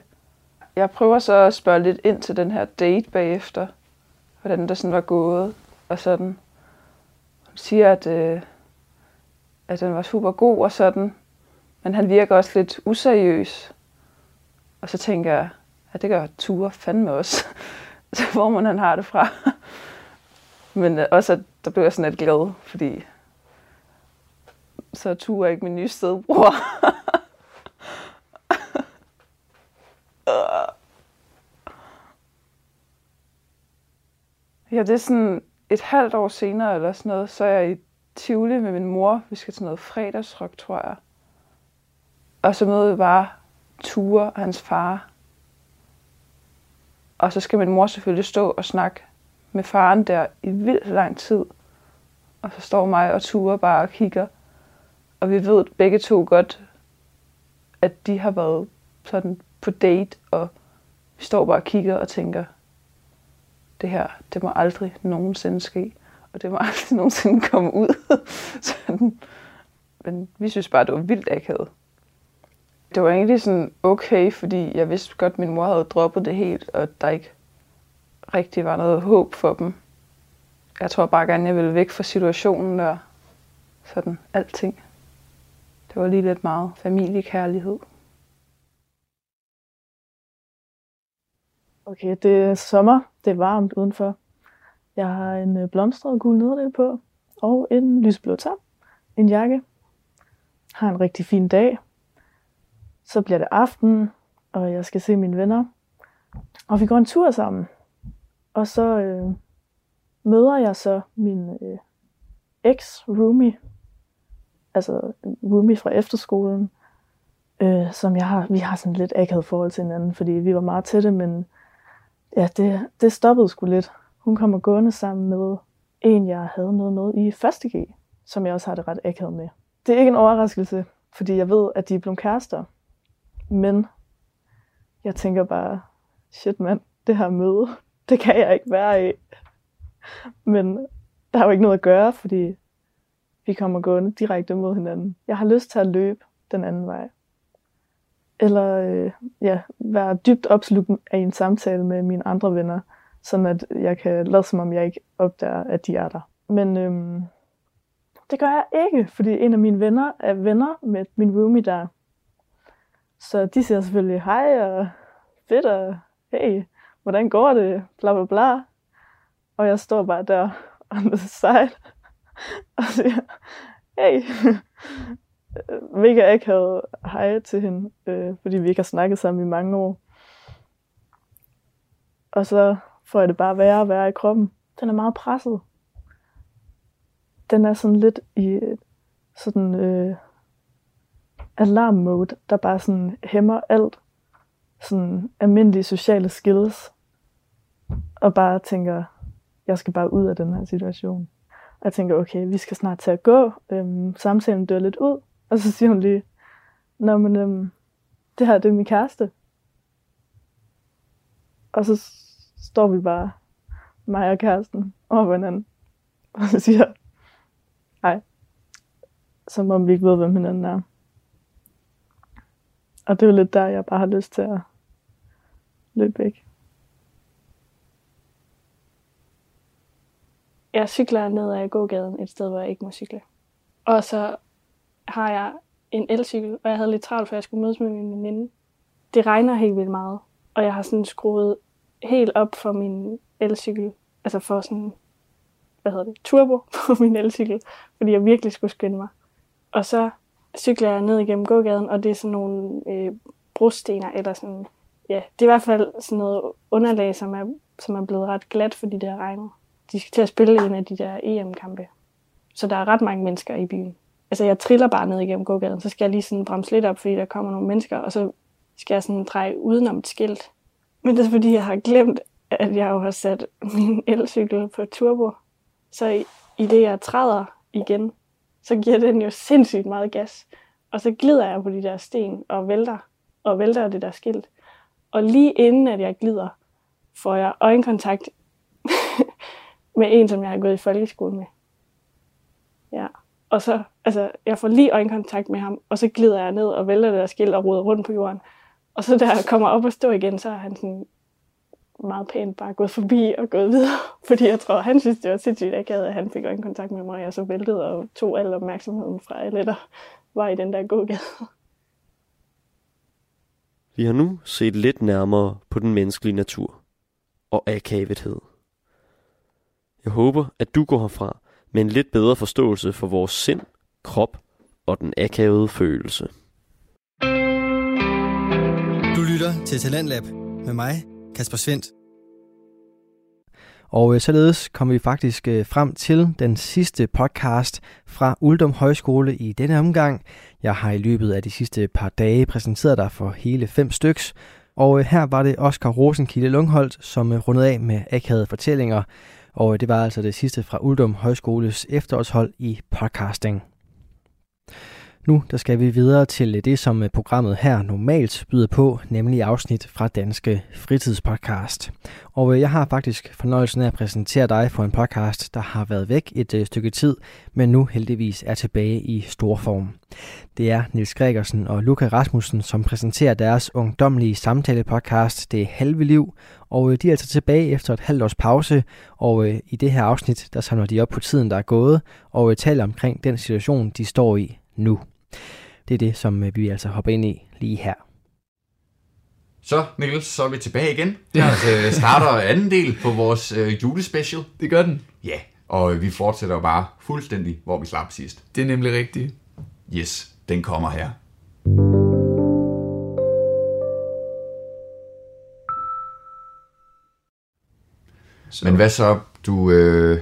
Jeg prøver så at spørge lidt ind til den her date bagefter. Hvordan det sådan var gået og sådan. Hun siger, at, øh, at den var super god og sådan. Men han virker også lidt useriøs. Og så tænker jeg, at det gør Ture fandme også. så hvor man han har det fra. Men øh, også, at der blev jeg sådan lidt glad, fordi så Tue ikke min nye stedbror. ja, det er sådan et halvt år senere eller sådan noget, så er jeg i Tivoli med min mor. Vi skal til noget fredagsrock, tror jeg. Og så møder vi bare Ture og hans far. Og så skal min mor selvfølgelig stå og snakke med faren der i vildt lang tid. Og så står mig og Ture bare og kigger. Og vi ved begge to godt, at de har været sådan på date, og vi står bare og kigger og tænker, det her, det må aldrig nogensinde ske, og det må aldrig nogensinde komme ud. sådan. Men vi synes bare, det var vildt akavet. Det var egentlig sådan okay, fordi jeg vidste godt, at min mor havde droppet det helt, og der ikke rigtig var noget håb for dem. Jeg tror bare gerne, jeg ville væk fra situationen der. Sådan alting. Det var lige lidt meget familiekærlighed. Okay, det er sommer. Det er varmt udenfor. Jeg har en øh, blomstret gul nederdel på, og en lysblå top, en jakke. Har en rigtig fin dag. Så bliver det aften, og jeg skal se mine venner. Og vi går en tur sammen. Og så øh, møder jeg så min øh, ex-roomie, altså øh, roomie fra efterskolen, øh, som jeg har, vi har sådan lidt akavet forhold til hinanden, fordi vi var meget tætte, men ja, det, det stoppede sgu lidt. Hun kommer gående sammen med en, jeg havde noget med i første G, som jeg også har det ret akavet med. Det er ikke en overraskelse, fordi jeg ved, at de er blevet kærester. Men jeg tænker bare, shit mand, det her møde, det kan jeg ikke være i. Men der er jo ikke noget at gøre, fordi vi kommer gående direkte mod hinanden. Jeg har lyst til at løbe den anden vej eller øh, ja, være dybt opslugt af en samtale med mine andre venner, sådan at jeg kan lade som om jeg ikke opdager, at de er der. Men øhm, det gør jeg ikke, fordi en af mine venner er venner med min roomie der. Så de siger selvfølgelig hej og fedt og hey, hvordan går det, bla bla bla. Og jeg står bare der on the side og siger, hey, Øh, mega akavet hej til hende, øh, fordi vi ikke har snakket sammen i mange år. Og så får jeg det bare værre og værre i kroppen. Den er meget presset. Den er sådan lidt i sådan øh, alarm mode, der bare sådan hæmmer alt. Sådan almindelige sociale skills. Og bare tænker, jeg skal bare ud af den her situation. Og jeg tænker, okay, vi skal snart til at gå. Øhm, samtalen dør lidt ud. Og så siger hun lige, Nå, men øhm, det her, det er min kæreste. Og så står vi bare, mig og kæresten, over på hinanden. Og så siger jeg, hej. Som om vi ikke ved, hvem hinanden er. Og det er jo lidt der, jeg bare har lyst til at løbe væk. Jeg cykler ned ad gågaden et sted, hvor jeg ikke må cykle. Og så har jeg en elcykel, og jeg havde lidt travlt, for jeg skulle mødes med min veninde. Det regner helt vildt meget, og jeg har sådan skruet helt op for min elcykel, altså for sådan, hvad hedder det, turbo på min elcykel, fordi jeg virkelig skulle skynde mig. Og så cykler jeg ned igennem gågaden, og det er sådan nogle øh, brostener, eller sådan, ja, det er i hvert fald sådan noget underlag, som er, som er blevet ret glat, fordi det har regnet. De skal til at spille en af de der EM-kampe. Så der er ret mange mennesker i byen altså jeg triller bare ned igennem gågaden, så skal jeg lige sådan bremse lidt op, fordi der kommer nogle mennesker, og så skal jeg sådan dreje udenom et skilt. Men det er fordi, jeg har glemt, at jeg jo har sat min elcykel på turbo. Så i, i det, jeg træder igen, så giver den jo sindssygt meget gas. Og så glider jeg på de der sten og vælter, og vælter det der skilt. Og lige inden at jeg glider, får jeg øjenkontakt med en, som jeg har gået i folkeskole med. Ja. Og så, altså, jeg får lige øjenkontakt med ham, og så glider jeg ned og vælter det der skilt og ruder rundt på jorden. Og så da jeg kommer op og stå igen, så er han sådan meget pænt bare gået forbi og gået videre. Fordi jeg tror, han synes, det var sindssygt akavet, at han fik øjenkontakt med mig, og jeg så væltede og tog al opmærksomheden fra alle, der var i den der gågade. Vi har nu set lidt nærmere på den menneskelige natur og akavethed. Jeg håber, at du går herfra med en lidt bedre forståelse for vores sind, krop og den akavede følelse. Du lytter til Talentlab med mig, Kasper Svendt. Og øh, således kom vi faktisk øh, frem til den sidste podcast fra Uldum Højskole i denne omgang. Jeg har i løbet af de sidste par dage præsenteret dig for hele fem styks, og øh, her var det Oscar Rosenkilde Lungholdt, som rundede af med akavede fortællinger, og det var altså det sidste fra Uldum Højskoles efterårshold i podcasting. Nu der skal vi videre til det, som øh, programmet her normalt byder på, nemlig afsnit fra Danske Fritidspodcast. Og øh, jeg har faktisk fornøjelsen af at præsentere dig for en podcast, der har været væk et øh, stykke tid, men nu heldigvis er tilbage i stor form. Det er Nils Gregersen og Luca Rasmussen, som præsenterer deres ungdomlige samtale-podcast Det Halve Liv, og øh, de er altså tilbage efter et halvt års pause, og i det her afsnit, der samler de op på tiden, der er gået, og taler omkring den situation, de står i nu. Det er det, som øh, vi altså hopper ind i lige her. Så, Niels, så er vi tilbage igen. Det altså, starter anden del på vores øh, julespecial. Det gør den. Ja, og vi fortsætter bare fuldstændig, hvor vi slap sidst. Det er nemlig rigtigt. Yes, den kommer her. Så. Men hvad så, du... Øh,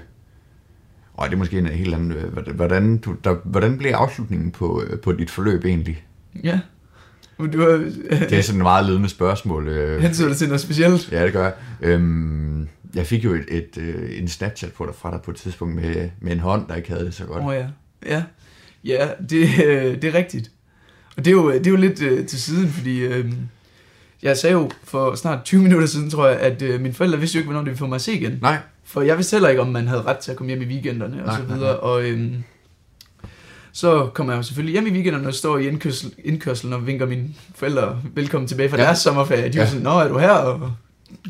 og det er måske en helt anden... Øh, hvordan, du, der, hvordan blev afslutningen på, øh, på dit forløb egentlig? Ja. Du har, det er sådan et meget ledende spørgsmål. Øh. Hensyder det til noget specielt? Ja, det gør jeg. Øhm, jeg fik jo et, et, et, en Snapchat på dig fra dig på et tidspunkt med, med en hånd, der ikke havde det så godt. Åh oh, ja. Ja, ja det, det er rigtigt. Og det er jo, det er jo lidt øh, til siden, fordi øh, jeg sagde jo for snart 20 minutter siden, tror jeg, at øh, mine forældre vidste jo ikke, hvornår de ville få mig at se igen. Nej. For jeg vidste heller ikke, om man havde ret til at komme hjem i weekenderne og nej, så videre. Nej, nej. Og øhm, så kommer jeg jo selvfølgelig hjem i weekenderne og står i indkørsel, indkørselen og vinker mine forældre velkommen tilbage fra ja. deres sommerferie. De ja. var sådan, nå, er du her? Og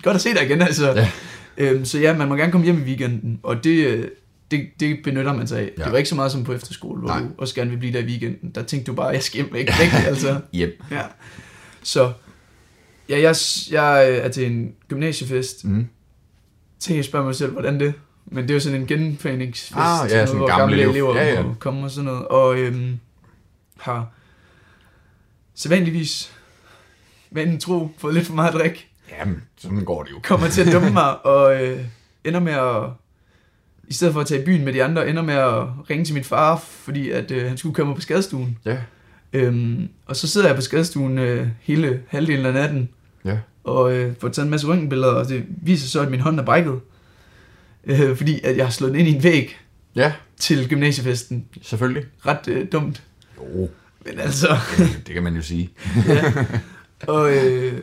godt at se dig igen, altså. Ja. Øhm, så ja, man må gerne komme hjem i weekenden, og det, det, det benytter man sig af. Ja. Det var ikke så meget som på efterskole, hvor Nej. du også gerne vil blive der i weekenden. Der tænkte du bare, jeg skal hjem ikke væk, altså. yep. Ja. Så, ja, jeg, jeg er til en gymnasiefest, mm tænker jeg spørger mig selv, hvordan det men det er jo sådan en genforeningsfest, ah, ja, sådan hvor gamle, gamle elever ja, ja. kommer og sådan noget. Og øhm, har sædvanligvis vanen tro fået lidt for meget drik. Jamen, sådan går det jo. Kommer til at dumme mig, og øh, ender med at, i stedet for at tage i byen med de andre, ender med at ringe til min far, fordi at øh, han skulle komme på skadestuen. Ja. Øhm, og så sidder jeg på skadestuen øh, hele halvdelen af natten, Ja. Og øh, får taget en masse røntgenbilleder, og det viser så, at min hånd er brækket. Øh, fordi at jeg har slået den ind i en væg ja. til gymnasiefesten. Selvfølgelig. Ret øh, dumt. Jo. Men altså... det, det kan man jo sige. ja. Og øh,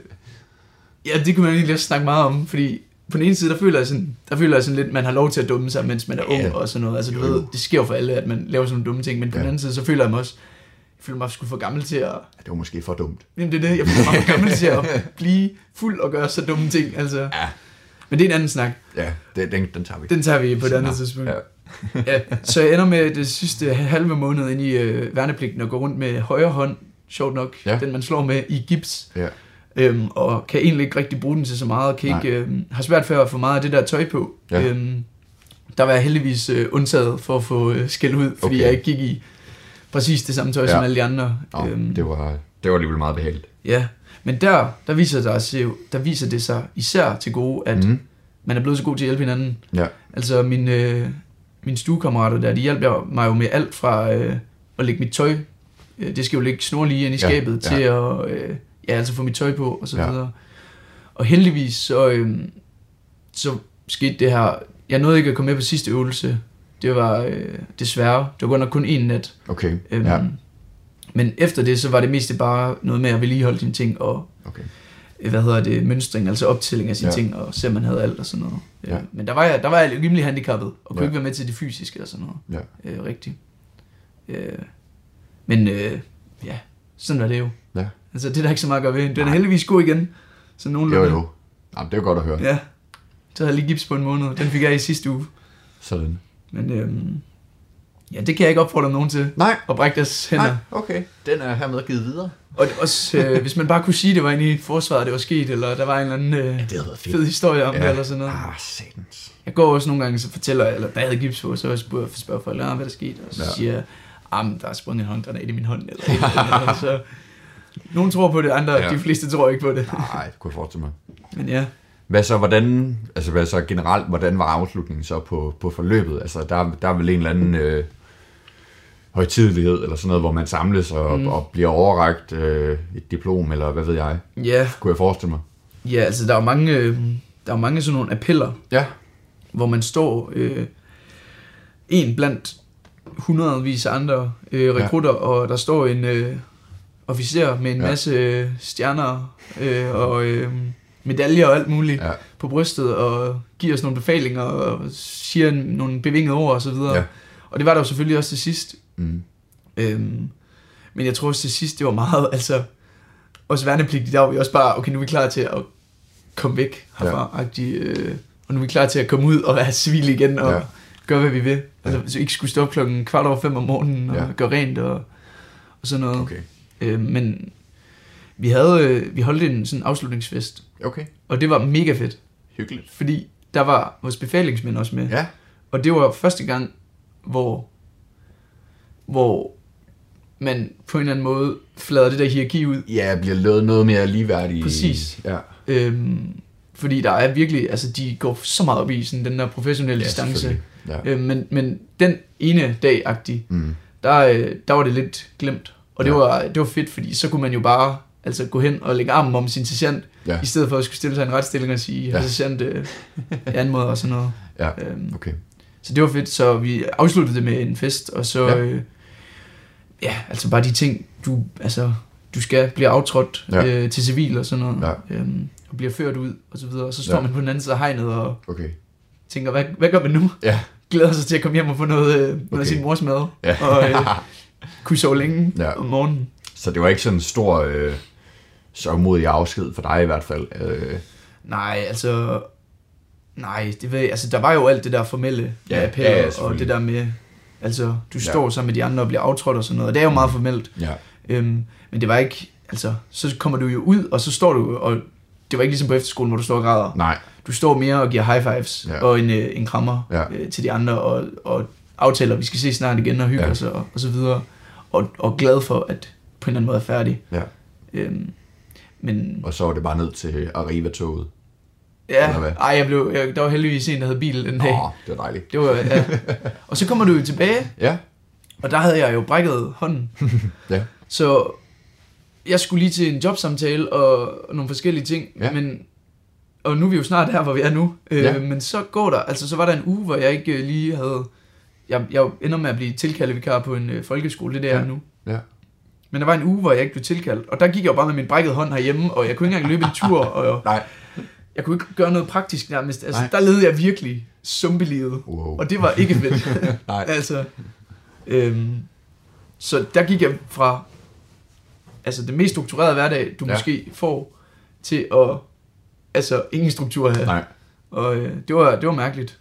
ja, det kunne man egentlig også snakke meget om, fordi på den ene side, der føler jeg sådan, der føler jeg sådan lidt, man har lov til at dumme sig, mens man er ung ja. og sådan noget. Altså, du jo. ved, det sker jo for alle, at man laver sådan nogle dumme ting, men på ja. den anden side, så føler jeg mig også, føler mig sgu for gammel til at... Ja, det var måske for dumt. Jamen det er det, jeg føler mig for gammel til at blive fuld og gøre så dumme ting, altså. Ja. Men det er en anden snak. Ja, det, den, den tager vi. Den tager vi på et andet tidspunkt. Ja. ja, så jeg ender med det sidste halve måned ind i øh, værnepligten og går rundt med højre hånd, sjovt nok, ja. den man slår med i gips. Ja. Øhm, og kan egentlig ikke rigtig bruge den til så meget, kan ikke, øh, har svært for at få meget af det der tøj på. Ja. Øhm, der var jeg heldigvis øh, undtaget for at få øh, skæld ud, fordi okay. jeg ikke gik i præcis det samme tøj ja. som alle de andre. Nå, øhm, det, var, det var alligevel meget behageligt. Ja, men der, der, viser det sig, der viser det sig især til gode, at mm. man er blevet så god til at hjælpe hinanden. Ja. Altså min, øh, mine stuekammerater der, de hjælper mig jo med alt fra øh, at lægge mit tøj, øh, det skal jo ligge snorlige ind i skabet, ja, til at øh, ja, altså få mit tøj på og så ja. videre. Og heldigvis så, øh, så skete det her, jeg nåede ikke at komme med på sidste øvelse, det var øh, desværre, det var godt nok kun en nat. Okay, øhm, ja. Men efter det, så var det mest bare noget med at vedligeholde dine ting, og okay. Øh, hvad hedder det, mønstring, altså optælling af sine ja. ting, og se, man havde alt og sådan noget. Øh, ja. Men der var, jeg, der var jeg rimelig handicappet, og kunne ja. ikke være med til det fysiske og sådan noget. Ja. Øh, rigtigt. Øh, men øh, ja, sådan er det jo. Ja. Altså, det er der ikke så meget at gøre ved. Den er heldigvis god igen. Så nogenlunde. Jo, jo. Jamen, det er jo godt at høre. Ja. Så havde jeg lige gips på en måned. Den fik jeg i sidste uge. Sådan. Men øhm, Ja, det kan jeg ikke opfordre nogen til. Nej. At brække deres hænder. Nej, okay. Den er hermed givet videre. Og det- også, øh, hvis man bare kunne sige, det var inde i forsvaret, det var sket, eller der var en eller anden øh, Ja, det fed historie om Ja. det, eller sådan noget. Ah, satans. Jeg går også nogle gange, så fortæller jeg, eller da jeg havde gips på, så spørger jeg spørger folk, "Ah, hvad der skete, og så Ja. siger jeg, ah, der er sprunget en håndgranat i min hånd, eller, et eller andet, så nogle tror på det, andre, ja. de fleste tror ikke på det. Nej, det kunne jeg forestille mig. Men ja, Hvad så, hvordan, altså hvad så generelt, hvordan var afslutningen så på, på forløbet? Altså, der, der er vel en eller anden øh, højtidelighed, eller sådan noget, hvor man samles og, mm. Og bliver overragt øh, et diplom, eller hvad ved jeg, ja, kunne jeg forestille mig. ja altså der er jo mange, øh, der er mange sådan nogle appeller, Ja, hvor man står øh, en blandt hundredvis af andre øh, rekrutter, ja. og der står en øh, officer med en ja. masse øh, stjerner øh, og øh, medaljer og alt muligt ja, på brystet, og giver os nogle befalinger, og siger nogle bevingede ord og så videre. Ja. Og det var der jo selvfølgelig også til sidst. mm. Øhm, men jeg tror også til sidst, det var meget, altså, også værnepligtige, der var vi også bare, okay, nu er vi klar til at komme væk herfra, ja. øh, og nu er vi klar til at komme ud og være civil igen, og Ja. ja. gøre, hvad vi vil. Altså, så ikke skulle stå op klokken kvart over fem om morgenen, og Ja. ja. gøre rent, og, og sådan noget. okay. Øh, men vi havde, øh, vi holdt en sådan afslutningsfest, Okay, og det var mega fedt, hyggeligt. fordi der var vores befalingsmænd også med. Ja, Og det var første gang, hvor, hvor man på en eller anden måde flader det der hierarki ud. ja bliver lavet noget mere ligeværdigt. Præcis. Ja, Øhm, fordi der er virkelig, altså de går så meget op i sådan den der professionelle ja distance. Ja. Øhm, men, men den ene dag-agtig, Mm. der, øh, der var det lidt glemt. Og det, Ja. var, det var fedt, fordi så kunne man jo bare altså, gå hen og lægge armen om sin sergeant, Ja. i stedet for at skulle stille sig en retsstilling og sige, Ja. ja. sergeant, øh, anmoder og sådan noget. Ja, Øhm, okay. Så det var fedt, så vi afsluttede det med en fest, og så, Ja. øh, ja altså bare de ting, du, altså, du skal blive aftrådt Ja. øh, til civil og sådan noget, Ja. øhm, og bliver ført ud og så videre, og så står Ja. man på den anden side af hegnet og Okay. tænker, hvad, hvad gør man nu? Ja. Glæder sig til at komme hjem og få noget, øh, noget Okay. af sin mors mad, Ja. og øh, kunne sove længe ja. om morgenen. Så det var ikke sådan en stor øh, sørgmodig afsked for dig i hvert fald. Øh, Nej, altså, nej, det ved jeg, altså der var jo alt det der formelle Ja, med appeller, ja, ja, og det der med, altså du Ja. står sammen med de andre og bliver aftrådt og sådan noget, og det er jo meget formelt. ja, Øhm, men det var ikke, altså, så kommer du jo ud, og så står du, og det var ikke ligesom på efterskolen, hvor du står og græder. nej, Du står mere og giver high fives Ja. ja. og en, øh, en krammer Ja. ja. øh, til de andre, og, og aftaler, at vi skal se snart igen og hygge Ja. ja. os og, og så videre. Og, og glad for, at på en eller anden måde er færdig. ja. Øhm, men Og så var det bare ned til Arriva-toget. ja, ej, jeg blev, jeg, der var heldigvis en, der havde bil den dag. Åh, det var dejligt. Det var, ja. Og så kommer du jo tilbage, Ja, og der havde jeg jo brækket hånden. Ja. Så jeg skulle lige til en jobsamtale og, og nogle forskellige ting, Ja. men og nu er vi jo snart her, hvor vi er nu. Øh, Ja. Men så går der, altså så var der en uge, hvor jeg ikke øh, lige havde, jeg, jeg ender med at blive tilkaldet vikar på en øh, folkeskole, det er jeg Ja. nu. Ja. Men der var en uge, hvor jeg ikke blev tilkaldt, og der gik jeg jo bare med min brækkede hånd herhjemme, og jeg kunne ikke engang løbe en tur, og nej. jeg kunne ikke gøre noget praktisk nærmest. Altså, Nej. der levede jeg virkelig zombie-livet. Wow. Og det var ikke fedt. Nej. altså, øhm, så der gik jeg fra altså det mest strukturerede hverdag, du Ja. måske får, til at altså ingen struktur have. Nej. Og øh, det, var, det var mærkeligt.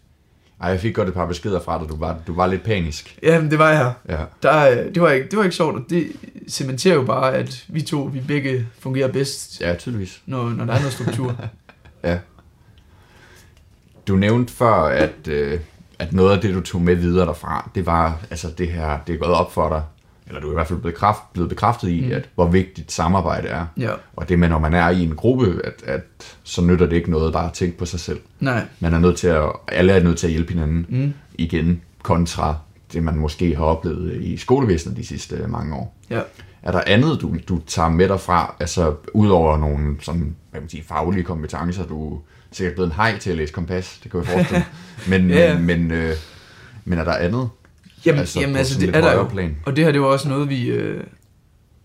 Ej, jeg fik godt et par beskeder fra dig. Du var, du var lidt panisk. Jamen, det var jeg. Ja. Der, øh, det, var ikke, det var ikke sjovt, og det cementerer jo bare, at vi to, vi begge fungerer bedst, Ja, tydeligvis. når, når der er noget struktur. Ja. Du nævnte før, at, øh, at noget af det, du tog med videre derfra, det var altså det her, det er gået op for dig, eller du er i hvert fald blevet, kraft, blevet bekræftet i, mm. At hvor vigtigt samarbejde er. ja, Og det med, når man er i en gruppe, at, at så nytter det ikke noget bare at tænke på sig selv. nej. Man er nødt til at, alle er nødt til at hjælpe hinanden Mm. igen, kontra det, man måske har oplevet i skolevæsenet de sidste øh, mange år. Ja. Er der andet, du, du tager med dig fra, altså udover nogle sådan, hvad man sige, faglige kompetencer, du er sikkert blevet en hej til at læse kompas, det kan jeg forestille mig. Men, Ja. men, men, øh, men er der andet? Jamen, Altså, jamen, altså det er der jo. plan. Og det her, det var også noget, vi... Øh,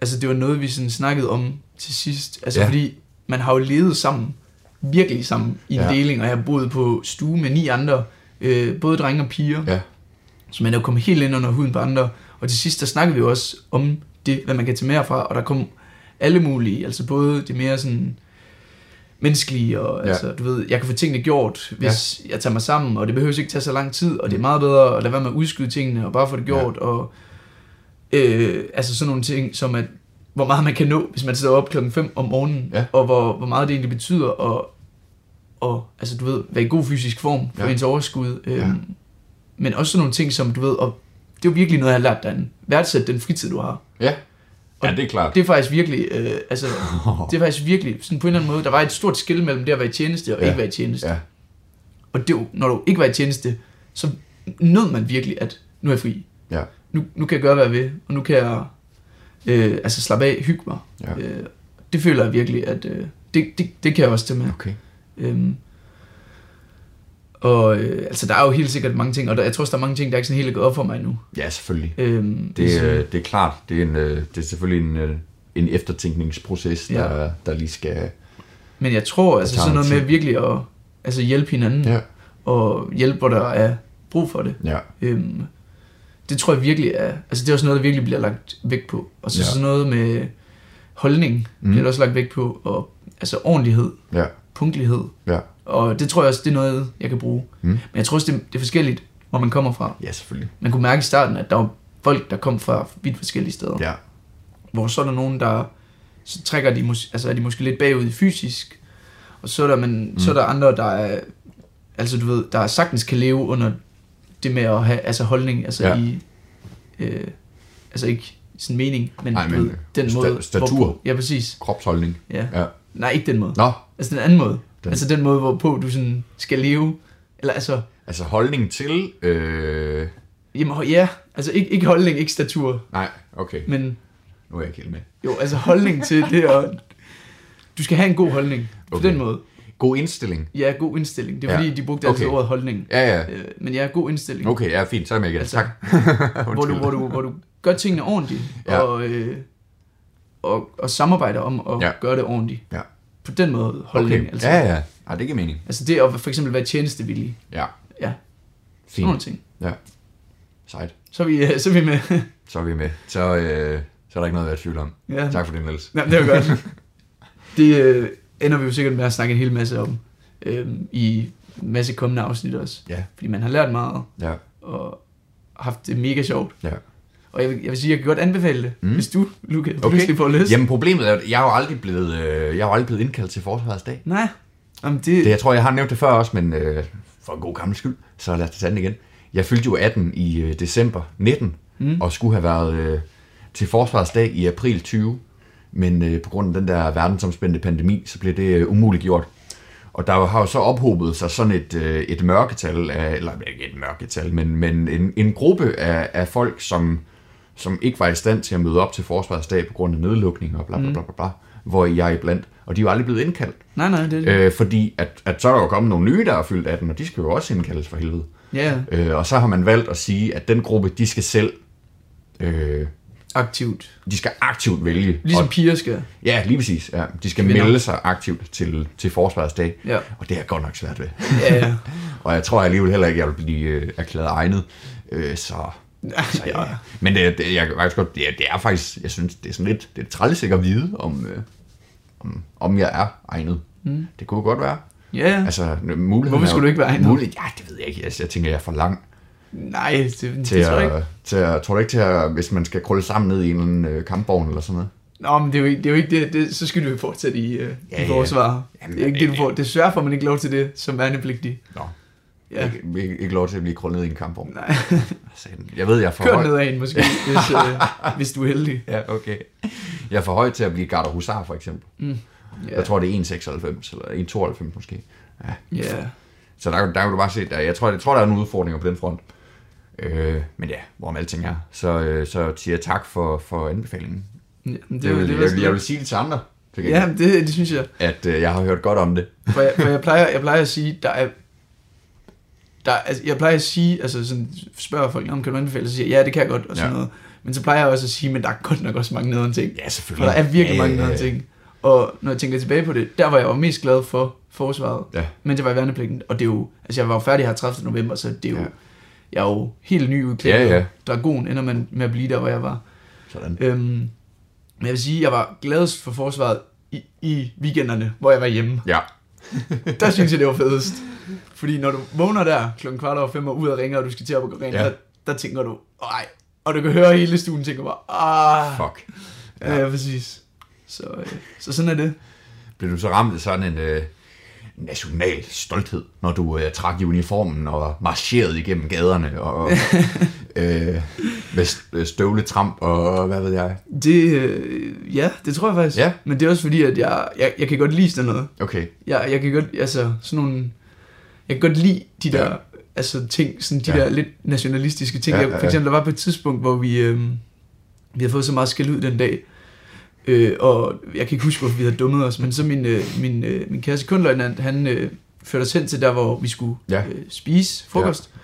altså, det var noget, vi sådan snakkede om til sidst. Altså, Ja. fordi man har jo levet sammen, virkelig sammen, i en Ja. ja. deling, og jeg har boet på stue med ni andre, øh, både drenge og piger. Ja. Så man er jo kommet helt ind under huden på andre. Og til sidst, der snakkede vi jo også om det, hvad man kan tage med herfra, og der kom alle mulige, altså både det mere sådan menneskelige, og Ja. altså, du ved, jeg kan få tingene gjort, hvis ja. jeg tager mig sammen, og det behøver ikke tage så lang tid, og det er meget bedre at lade være med at udskyde tingene, og bare få det gjort, ja. og øh, altså sådan nogle ting, som at, hvor meget man kan nå, hvis man sidder op klokken 5 om morgenen, Ja. og hvor, hvor meget det egentlig betyder, og, og altså du ved, være i god fysisk form for Ja. ens overskud, øh, Ja. men også sådan nogle ting, som du ved, og det er jo virkelig noget, jeg har lært derinde. Værdsæt den fritid, du har. Ja, ja det er klart. Det er faktisk virkelig, øh, altså, det er faktisk virkelig, sådan på en eller anden måde, der var et stort skil mellem det at være i tjeneste og Ja. ikke være i tjeneste. Ja. Og det, når du ikke var i tjeneste, så nød man virkelig, at nu er jeg fri. Ja. Nu, nu kan jeg gøre, hvad jeg vil, og nu kan jeg øh, altså slappe af, hygge mig. Ja. Øh, det føler jeg virkelig, at øh, det, det, det kan jeg også til med. Okay. Øhm, og øh, altså, der er jo helt sikkert mange ting, og der, jeg tror også, der er mange ting, der ikke sådan helt er gået op for mig endnu. Ja, selvfølgelig. Øhm, Det, så- øh, det er klart, det er, en, øh, det er selvfølgelig en, øh, en eftertænkningsproces, Ja. der, der lige skal... Men jeg tror, altså sådan noget med virkelig at altså, hjælpe hinanden, Ja. og hjælpe, hvor der er brug for det. Ja. Øhm, det tror jeg virkelig er, altså det er også noget, der virkelig bliver lagt vægt på. Og så Ja. sådan noget med holdning mm. bliver der også lagt vægt på, og altså ordentlighed, Ja. punktlighed. Ja. Og det tror jeg også, det er noget, jeg kan bruge. Mm. Men jeg tror også, det, det er forskelligt, hvor man kommer fra. Ja, selvfølgelig. Man kunne mærke i starten, at der var folk, der kom fra vidt forskellige steder. Ja. Hvor så er der nogen, der så trækker de, altså er de måske lidt bagud i fysisk, og så er der, men, mm. så er der andre, der er, altså du ved, der sagtens kan leve under det med at have altså holdning, altså Ja. i, øh, altså ikke sådan mening, men, du men ved, den sta- måde. statur. Hvorpå, ja, præcis. Kropsholdning. Ja. Ja. Nej, ikke den måde. Nå, Altså den anden måde. Den-. Altså den måde, hvorpå du sådan skal leve. Eller altså, altså holdning til... Øh... jamen, ja, altså ikke, ikke holdning, ikke statur, Nej, okay. men Nu er jeg ikke helt med. jo, altså holdning til det, og du skal have en god holdning på Okay. den måde. God indstilling. Ja, god indstilling. Det er Ja. fordi, de brugte Okay. ordet holdning. Ja, ja. Øh, men ja, god indstilling. Okay, ja, fint. Så er jeg med igen. Altså, tak. hvor, du, hvor, du, hvor du gør tingene ordentligt, Ja. og, øh, og, og samarbejder om at ja. gøre det ordentligt. Ja. På den måde holdning. Okay. Altså, Ja, ja. Ej, det giver mening. altså det at for eksempel være tjenestevillig. Ja. Ja, sådan nogle Fint. ting. Ja. Sejt. Så er vi, øh, så er vi med. Så er vi med. Så, øh, så er der ikke noget at være i tvivl om. ja. Tak for det, Niels. Jamen, det var godt. det øh, ender vi jo sikkert med at snakke en hel masse om øh, i en masse kommende afsnit også. Ja. Fordi man har lært meget Ja. og haft det mega sjovt. Ja. Og jeg vil, jeg vil sige, jeg kan godt anbefale det, Mm. hvis du, Luca, Okay. pludselig får lyst. Jamen problemet er, at jeg er jo aldrig blevet, øh, jeg er jo aldrig blevet indkaldt til Forsvarets dag. Nej, Jamen, det, Det, jeg tror, jeg har nævnt det før også, men øh, for en god gammel skyld, så lad os tage den igen. Jeg fyldte jo 18 i øh, december 19, Mm. og skulle have været øh, til Forsvarets dag i april 20, men øh, på grund af den der verdensomspændende pandemi, så blev det øh, umuligt gjort. Og der har jo så ophobet sig sådan et, øh, et mørketal, af, eller ikke et mørketal, men, men en, en gruppe af, af folk, som, som ikke var i stand til at møde op til Forsvarets dag på grund af nedlukning og bla bla bla bla, bla hvor jeg er iblandt. Og de er jo aldrig blevet indkaldt. nej, nej, det er det. Øh, fordi at, at så er der jo kommet nogle nye, der er fyldt 18, og de skal jo også indkaldes for helvede. Ja, Øh, og så har man valgt at sige, at den gruppe, de skal selv, øh, aktivt. de skal aktivt vælge. Ligesom og, piger skal. ja, lige præcis. Ja. De skal Kvinder. melde sig aktivt til, til Forsvarets dag. Ja. Og det er godt nok svært ved. Ja, ja. Og jeg tror alligevel heller ikke, at jeg vil blive øh, erklæret egnet. Øh, så, så ja. Men det, det, jeg kan faktisk godt, det, er, det er faktisk, jeg synes, det er sådan lidt, det er træls ikke at vide, om, øh, om, om jeg er egnet. Mm. Det kunne godt være. Ja, ja. Altså, muligheden Hvorfor skulle du ikke være egnet? Mulighed, ja, det ved jeg ikke. Altså, jeg tænker, jeg er for lang Nej, det, det, til, det tror jeg ikke. at, til at, tror du ikke til at, hvis man skal krølle sammen ned i en eller anden øh, kampvogn eller sådan noget? Nå, men det er jo ikke det. Er jo ikke det, det så skal du jo fortsætte i, uh, Ja, ja, i ja. forsvar. Jamen, det er ikke det, du øh, får. Desværre får man ikke lov til det som værnepligtig. Nå, Ja. ikke, ikke, ikke lov til at blive krøllet ned i en kampvogn. Nej. Jeg ved, jeg er for Kør høj. ned ad en måske, hvis, uh, hvis du er heldig. Ja, okay. Jeg er for høj til at blive garder husar, for eksempel. Mm. Ja. Jeg tror, det er 1,96 eller 1,92 måske. Ja. Så der, der kan du bare se, der, jeg, tror, jeg tror, der er nogle udfordringer på den front. Øh, men ja, hvorom alting er. Så, øh, så siger jeg tak for, for anbefalingen. ja Det, det, vil, det, jeg, vil, jeg vil sige det til andre, Ja, det, det synes jeg. at øh, jeg har hørt godt om det. For jeg, for jeg, plejer, jeg plejer at sige, der er... Der, er- altså, jeg plejer at sige, altså sådan, spørger folk, om kan du anbefale, så siger jeg, ja, det kan jeg godt, og sådan Ja. noget. Men så plejer jeg også at sige, men der er godt nok også mange nederen ting. Ja, For selvfølgelig. der er virkelig ja, mange ja, nederen ja. ting. Og når jeg tænker tilbage på det, der var jeg jo mest glad for forsvaret, Ja. mens jeg var i værnepligten. Og det er jo, altså jeg var jo færdig her 30. november, så det er jo, ja. jeg er jo helt ny udklædt. Ja, ja. Dragon ender man med at blive der, hvor jeg var. Sådan. Øhm, men jeg vil sige, jeg var gladest for forsvaret i, i weekenderne, hvor jeg var hjemme. Ja. Der synes jeg, det var fedest. Fordi når du vågner der klokken kvart over fem og ud og ringer, og du skal til at på Ja. ja. der, der tænker du, ej. Og du kan høre hele stuen, tænker bare, ah. Fuck. Ja, ja præcis. Så, øh, så sådan er det. Blev du så ramt af sådan en øh, national stolthed, når du øh, trak i uniformen og marcherede igennem gaderne og øh, med st- støvletramp og hvad ved jeg? Det, øh, ja, det tror jeg faktisk. Ja. Men det er også fordi, at jeg, jeg, jeg kan godt lide sådan noget. Okay. Jeg, jeg kan godt, altså sådan nogle, jeg kan godt lide de der, Ja. altså ting, sådan de Ja. der lidt nationalistiske ting. Ja, Ja, ja, For ja. eksempel, der var på et tidspunkt, hvor vi, øh, vi havde fået så meget skæld ud den dag, øh, og jeg kan ikke huske, hvorfor vi havde dummet os, men så min, øh, min, øh, min kære sekundløjtnant, han øh, førte os hen til der, hvor vi skulle Ja. øh, spise frokost. Ja.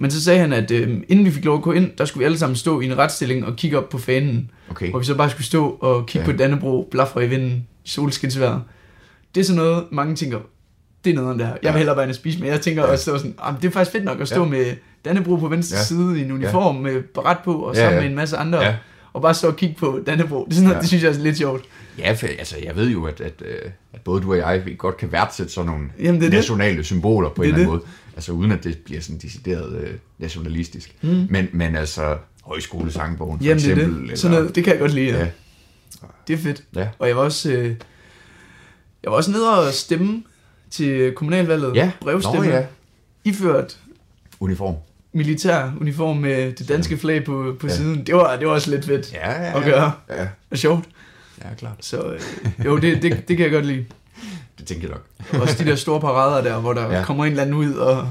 Men så sagde han, at øh, inden vi fik lov at gå ind, der skulle vi alle sammen stå i en retstilling og kigge op på fanen. Okay. Hvor vi så bare skulle stå og kigge Ja. på Dannebro, blafre i vinden, solskinsvejr. Det er sådan noget, mange tænker, det er noget det her. Jeg Ja. vil hellere bare ind og spise, men jeg tænker Ja. også, så sådan, "Jamen, det er faktisk fedt nok at stå Ja. med Dannebro på venstre Ja. ja. side i en uniform med baret på, og Ja, sammen ja. med en masse andre, Ja. og bare stå og kigge på Dannebro. Det, er sådan noget, Ja. det synes jeg er lidt sjovt. Ja, for, altså jeg ved jo, at, at, øh, at både du og jeg godt kan værdsætte sådan nogle Jamen, det er det. nationale symboler på en Det er eller anden det. måde. Altså uden at det bliver sådan decideret øh, nationalistisk. Mm. Men, men altså højskolesangbogen for Jamen, det eksempel. det. Sådan noget, det kan jeg godt lide. Ja. Ja. Det er fedt. Ja. Og jeg var også, øh, jeg var også nede og stemme til kommunalvalget. Ja. Brevstemme. Nå, ja. Iført Uniform. militær uniform med det danske flag på, på Ja. ja. siden. Det var, det var også lidt fedt Ja, ja, at gøre. Ja, Og sjovt. ja klart. Så øh, jo, det, det, det kan jeg godt lide. Det tænker jeg nok. Også de der store parader der, hvor der Ja. ja. kommer en eller anden ud og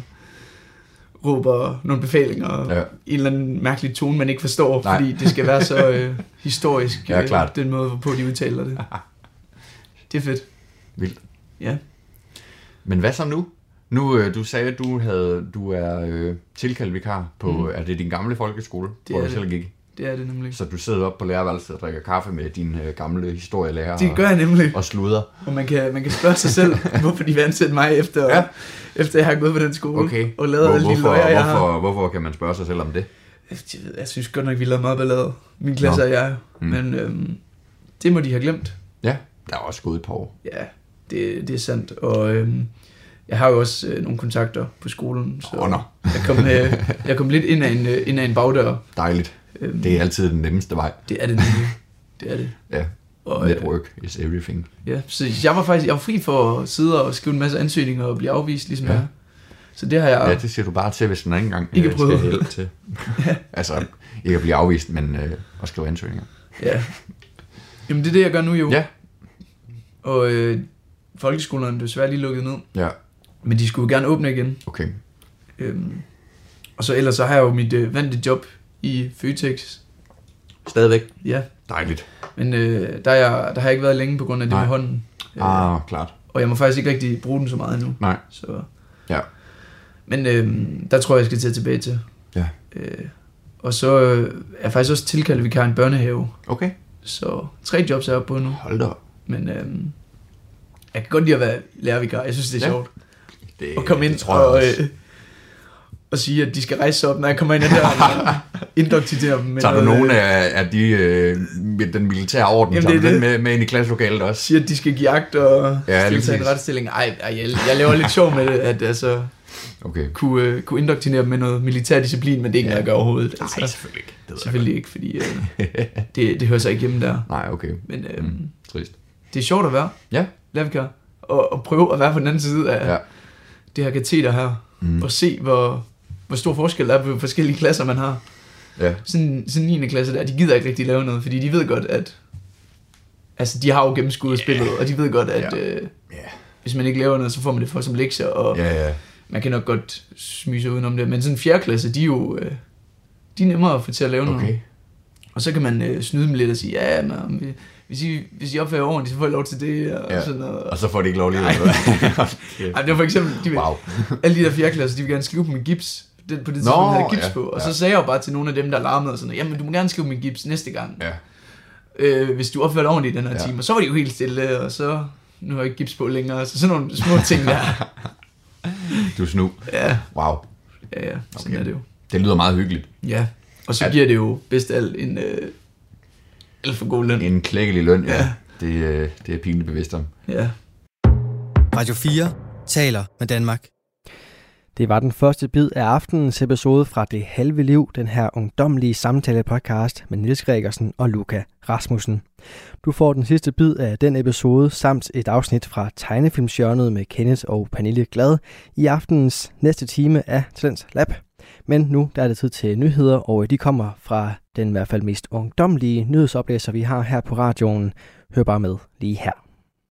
råber nogle befalinger Ja. ja. en eller anden mærkelig tone, man ikke forstår, Nej. Nej. fordi det skal være så øh, historisk, Ja, øh, klart. den måde, hvorpå de udtaler det. Det er fedt. Vildt. Ja. Men hvad så nu? Nu, øh, du sagde, at du, havde, du er øh, tilkaldt vikar på, mm. Er det din gamle folkeskole, Det hvor du selv gik? Det er det nemlig. Så du sidder op på lærerværelset og drikker kaffe med din øh, gamle historielærer Det gør jeg nemlig. og, sluder. Og man kan, man kan spørge sig selv, hvorfor de vil ansætte mig efter, Ja. efter jeg har gået på den skole. Okay. Og lavet alle de hvorfor, løjer, jeg har. hvorfor, hvorfor kan man spørge sig selv om det? Jeg, jeg synes godt nok, vi lavede meget ballade. Min klasse Nå. og jeg. Mm. Men øhm, det må de have glemt. Ja, der er også gået et par år. Ja, det, det er sandt. Og øhm, jeg har jo også øh, nogle kontakter på skolen. Så Åh, nå. jeg, kom, øh, jeg kom lidt ind af en, øh, ind af en bagdør. Dejligt. Øhm, Det er altid den nemmeste vej. det er det nemlig. Det er det. Ja, Og, øh, network is everything. ja, så jeg var faktisk jeg var fri for at sidde og skrive en masse ansøgninger og blive afvist, ligesom Ja. jeg. Så det har jeg... Ja, det siger du bare til, hvis den anden gang Ikke øh, prøvet. skal hjælpe til. altså, ikke at blive afvist, men øh, at skrive ansøgninger. Ja. Jamen det er det, jeg gør nu jo. Ja. Og øh, folkeskolerne er desværre lige lukket ned. Ja, Men de skulle jo gerne åbne igen. okay. Øhm, og så ellers så har jeg jo mit øh, vante job i Føtex. Stadigvæk. Ja. Dejligt. Men øh, der, er jeg, der har jeg ikke været længe på grund af det Nej. med hånden. Øh, Ah, klart. og jeg må faktisk ikke rigtig bruge den så meget endnu. Nej. Så. Ja. Men øh, der tror jeg, jeg skal tage tilbage til. Ja. Øh, og så øh, er jeg faktisk også tilkaldt vikar i en børnehave. Okay. Så tre jobs er jeg oppe på nu. Hold da op. Men øh, jeg kan godt lide at være lærervikar. Jeg synes, det er Ja. sjovt. Det, at komme ind det tror jeg og, også. øh, og sige, at de skal rejse sig op, når jeg kommer ind ad døren indoktrinere dem. med Tager du noget, nogen øh, af, af de, øh, med den militære orden, Jamen, det er det. med, med ind i klasselokalet også? siger, at de skal give agt og Ja, stille sig en præcis. retsstilling. Ej, ej jeg, jeg laver lidt sjov med det, at altså, Okay. kunne, øh, kunne indoktrinere dem med noget militær disciplin, men det er ikke Ja. noget, jeg gør overhovedet. Altså, Nej, selvfølgelig ikke. Det selvfølgelig ikke, fordi øh, det, det hører sig ikke hjemme der. Nej, okay. Men øh, mm. Trist. det er sjovt at være Ja. Lærervikar, og, og prøve at være på den anden side af Ja. det her kateter her, Mm. og se, hvor, hvor stor forskel der er på forskellige klasser, man har. Ja. sådan, sådan 9. klasse der, de gider ikke rigtig lave noget, fordi de ved godt, at altså, de har jo gennemskuddet yeah. spillet, og de ved godt, at Ja. øh, Ja. hvis man ikke laver noget, så får man det for som lektier, og Ja, ja. man kan nok godt smyge sig udenom det. Men sådan 4. klasse, de er jo øh, de er nemmere at få til at lave noget. Okay. Og så kan man øh, snyde dem lidt og sige, ja, men, vi- hvis I, hvis I opfører ordentligt, så får I lov til det, og Ja. sådan noget. Og så får de ikke lov lige Nej. det var for eksempel, de, Wow. alle de der 4. klasser, de vil gerne skrive på min gips. Den, på det tidspunkt Nå, havde jeg gips ja, på. Og ja. så sagde jeg jo bare til nogle af dem, der larmede og sådan noget, jamen du må gerne skrive min gips næste gang. Ja. øh, hvis du opfører dig ordentligt i den her Ja. ja. time. Og så var de jo helt stille, og så, nu har jeg ikke gips på længere, så sådan nogle små ting der. Du er snu. ja, Wow. ja, ja, sådan Okay. er det jo. Det lyder meget hyggeligt. Ja, og så At- giver det jo bedst alt en øh, alt for god løn. En klækkelig løn, ja. Ja. Det, øh, det er pinligt bevidst om. Ja. Radio 4 taler med Danmark. Det var den første bid af aftenens episode fra Det Halve Liv, den her ungdomlige samtale-podcast med Niels Gregersen og Luca Rasmussen. Du får den sidste bid af den episode, samt et afsnit fra tegnefilmsjørnet med Kenneth og Pernille Glad i aftenens næste time af Talents Lab. Men nu der er det tid til nyheder, og de kommer fra den i hvert fald mest ungdomlige nyhedsoplæser, vi har her på radioen. Hør bare med lige her.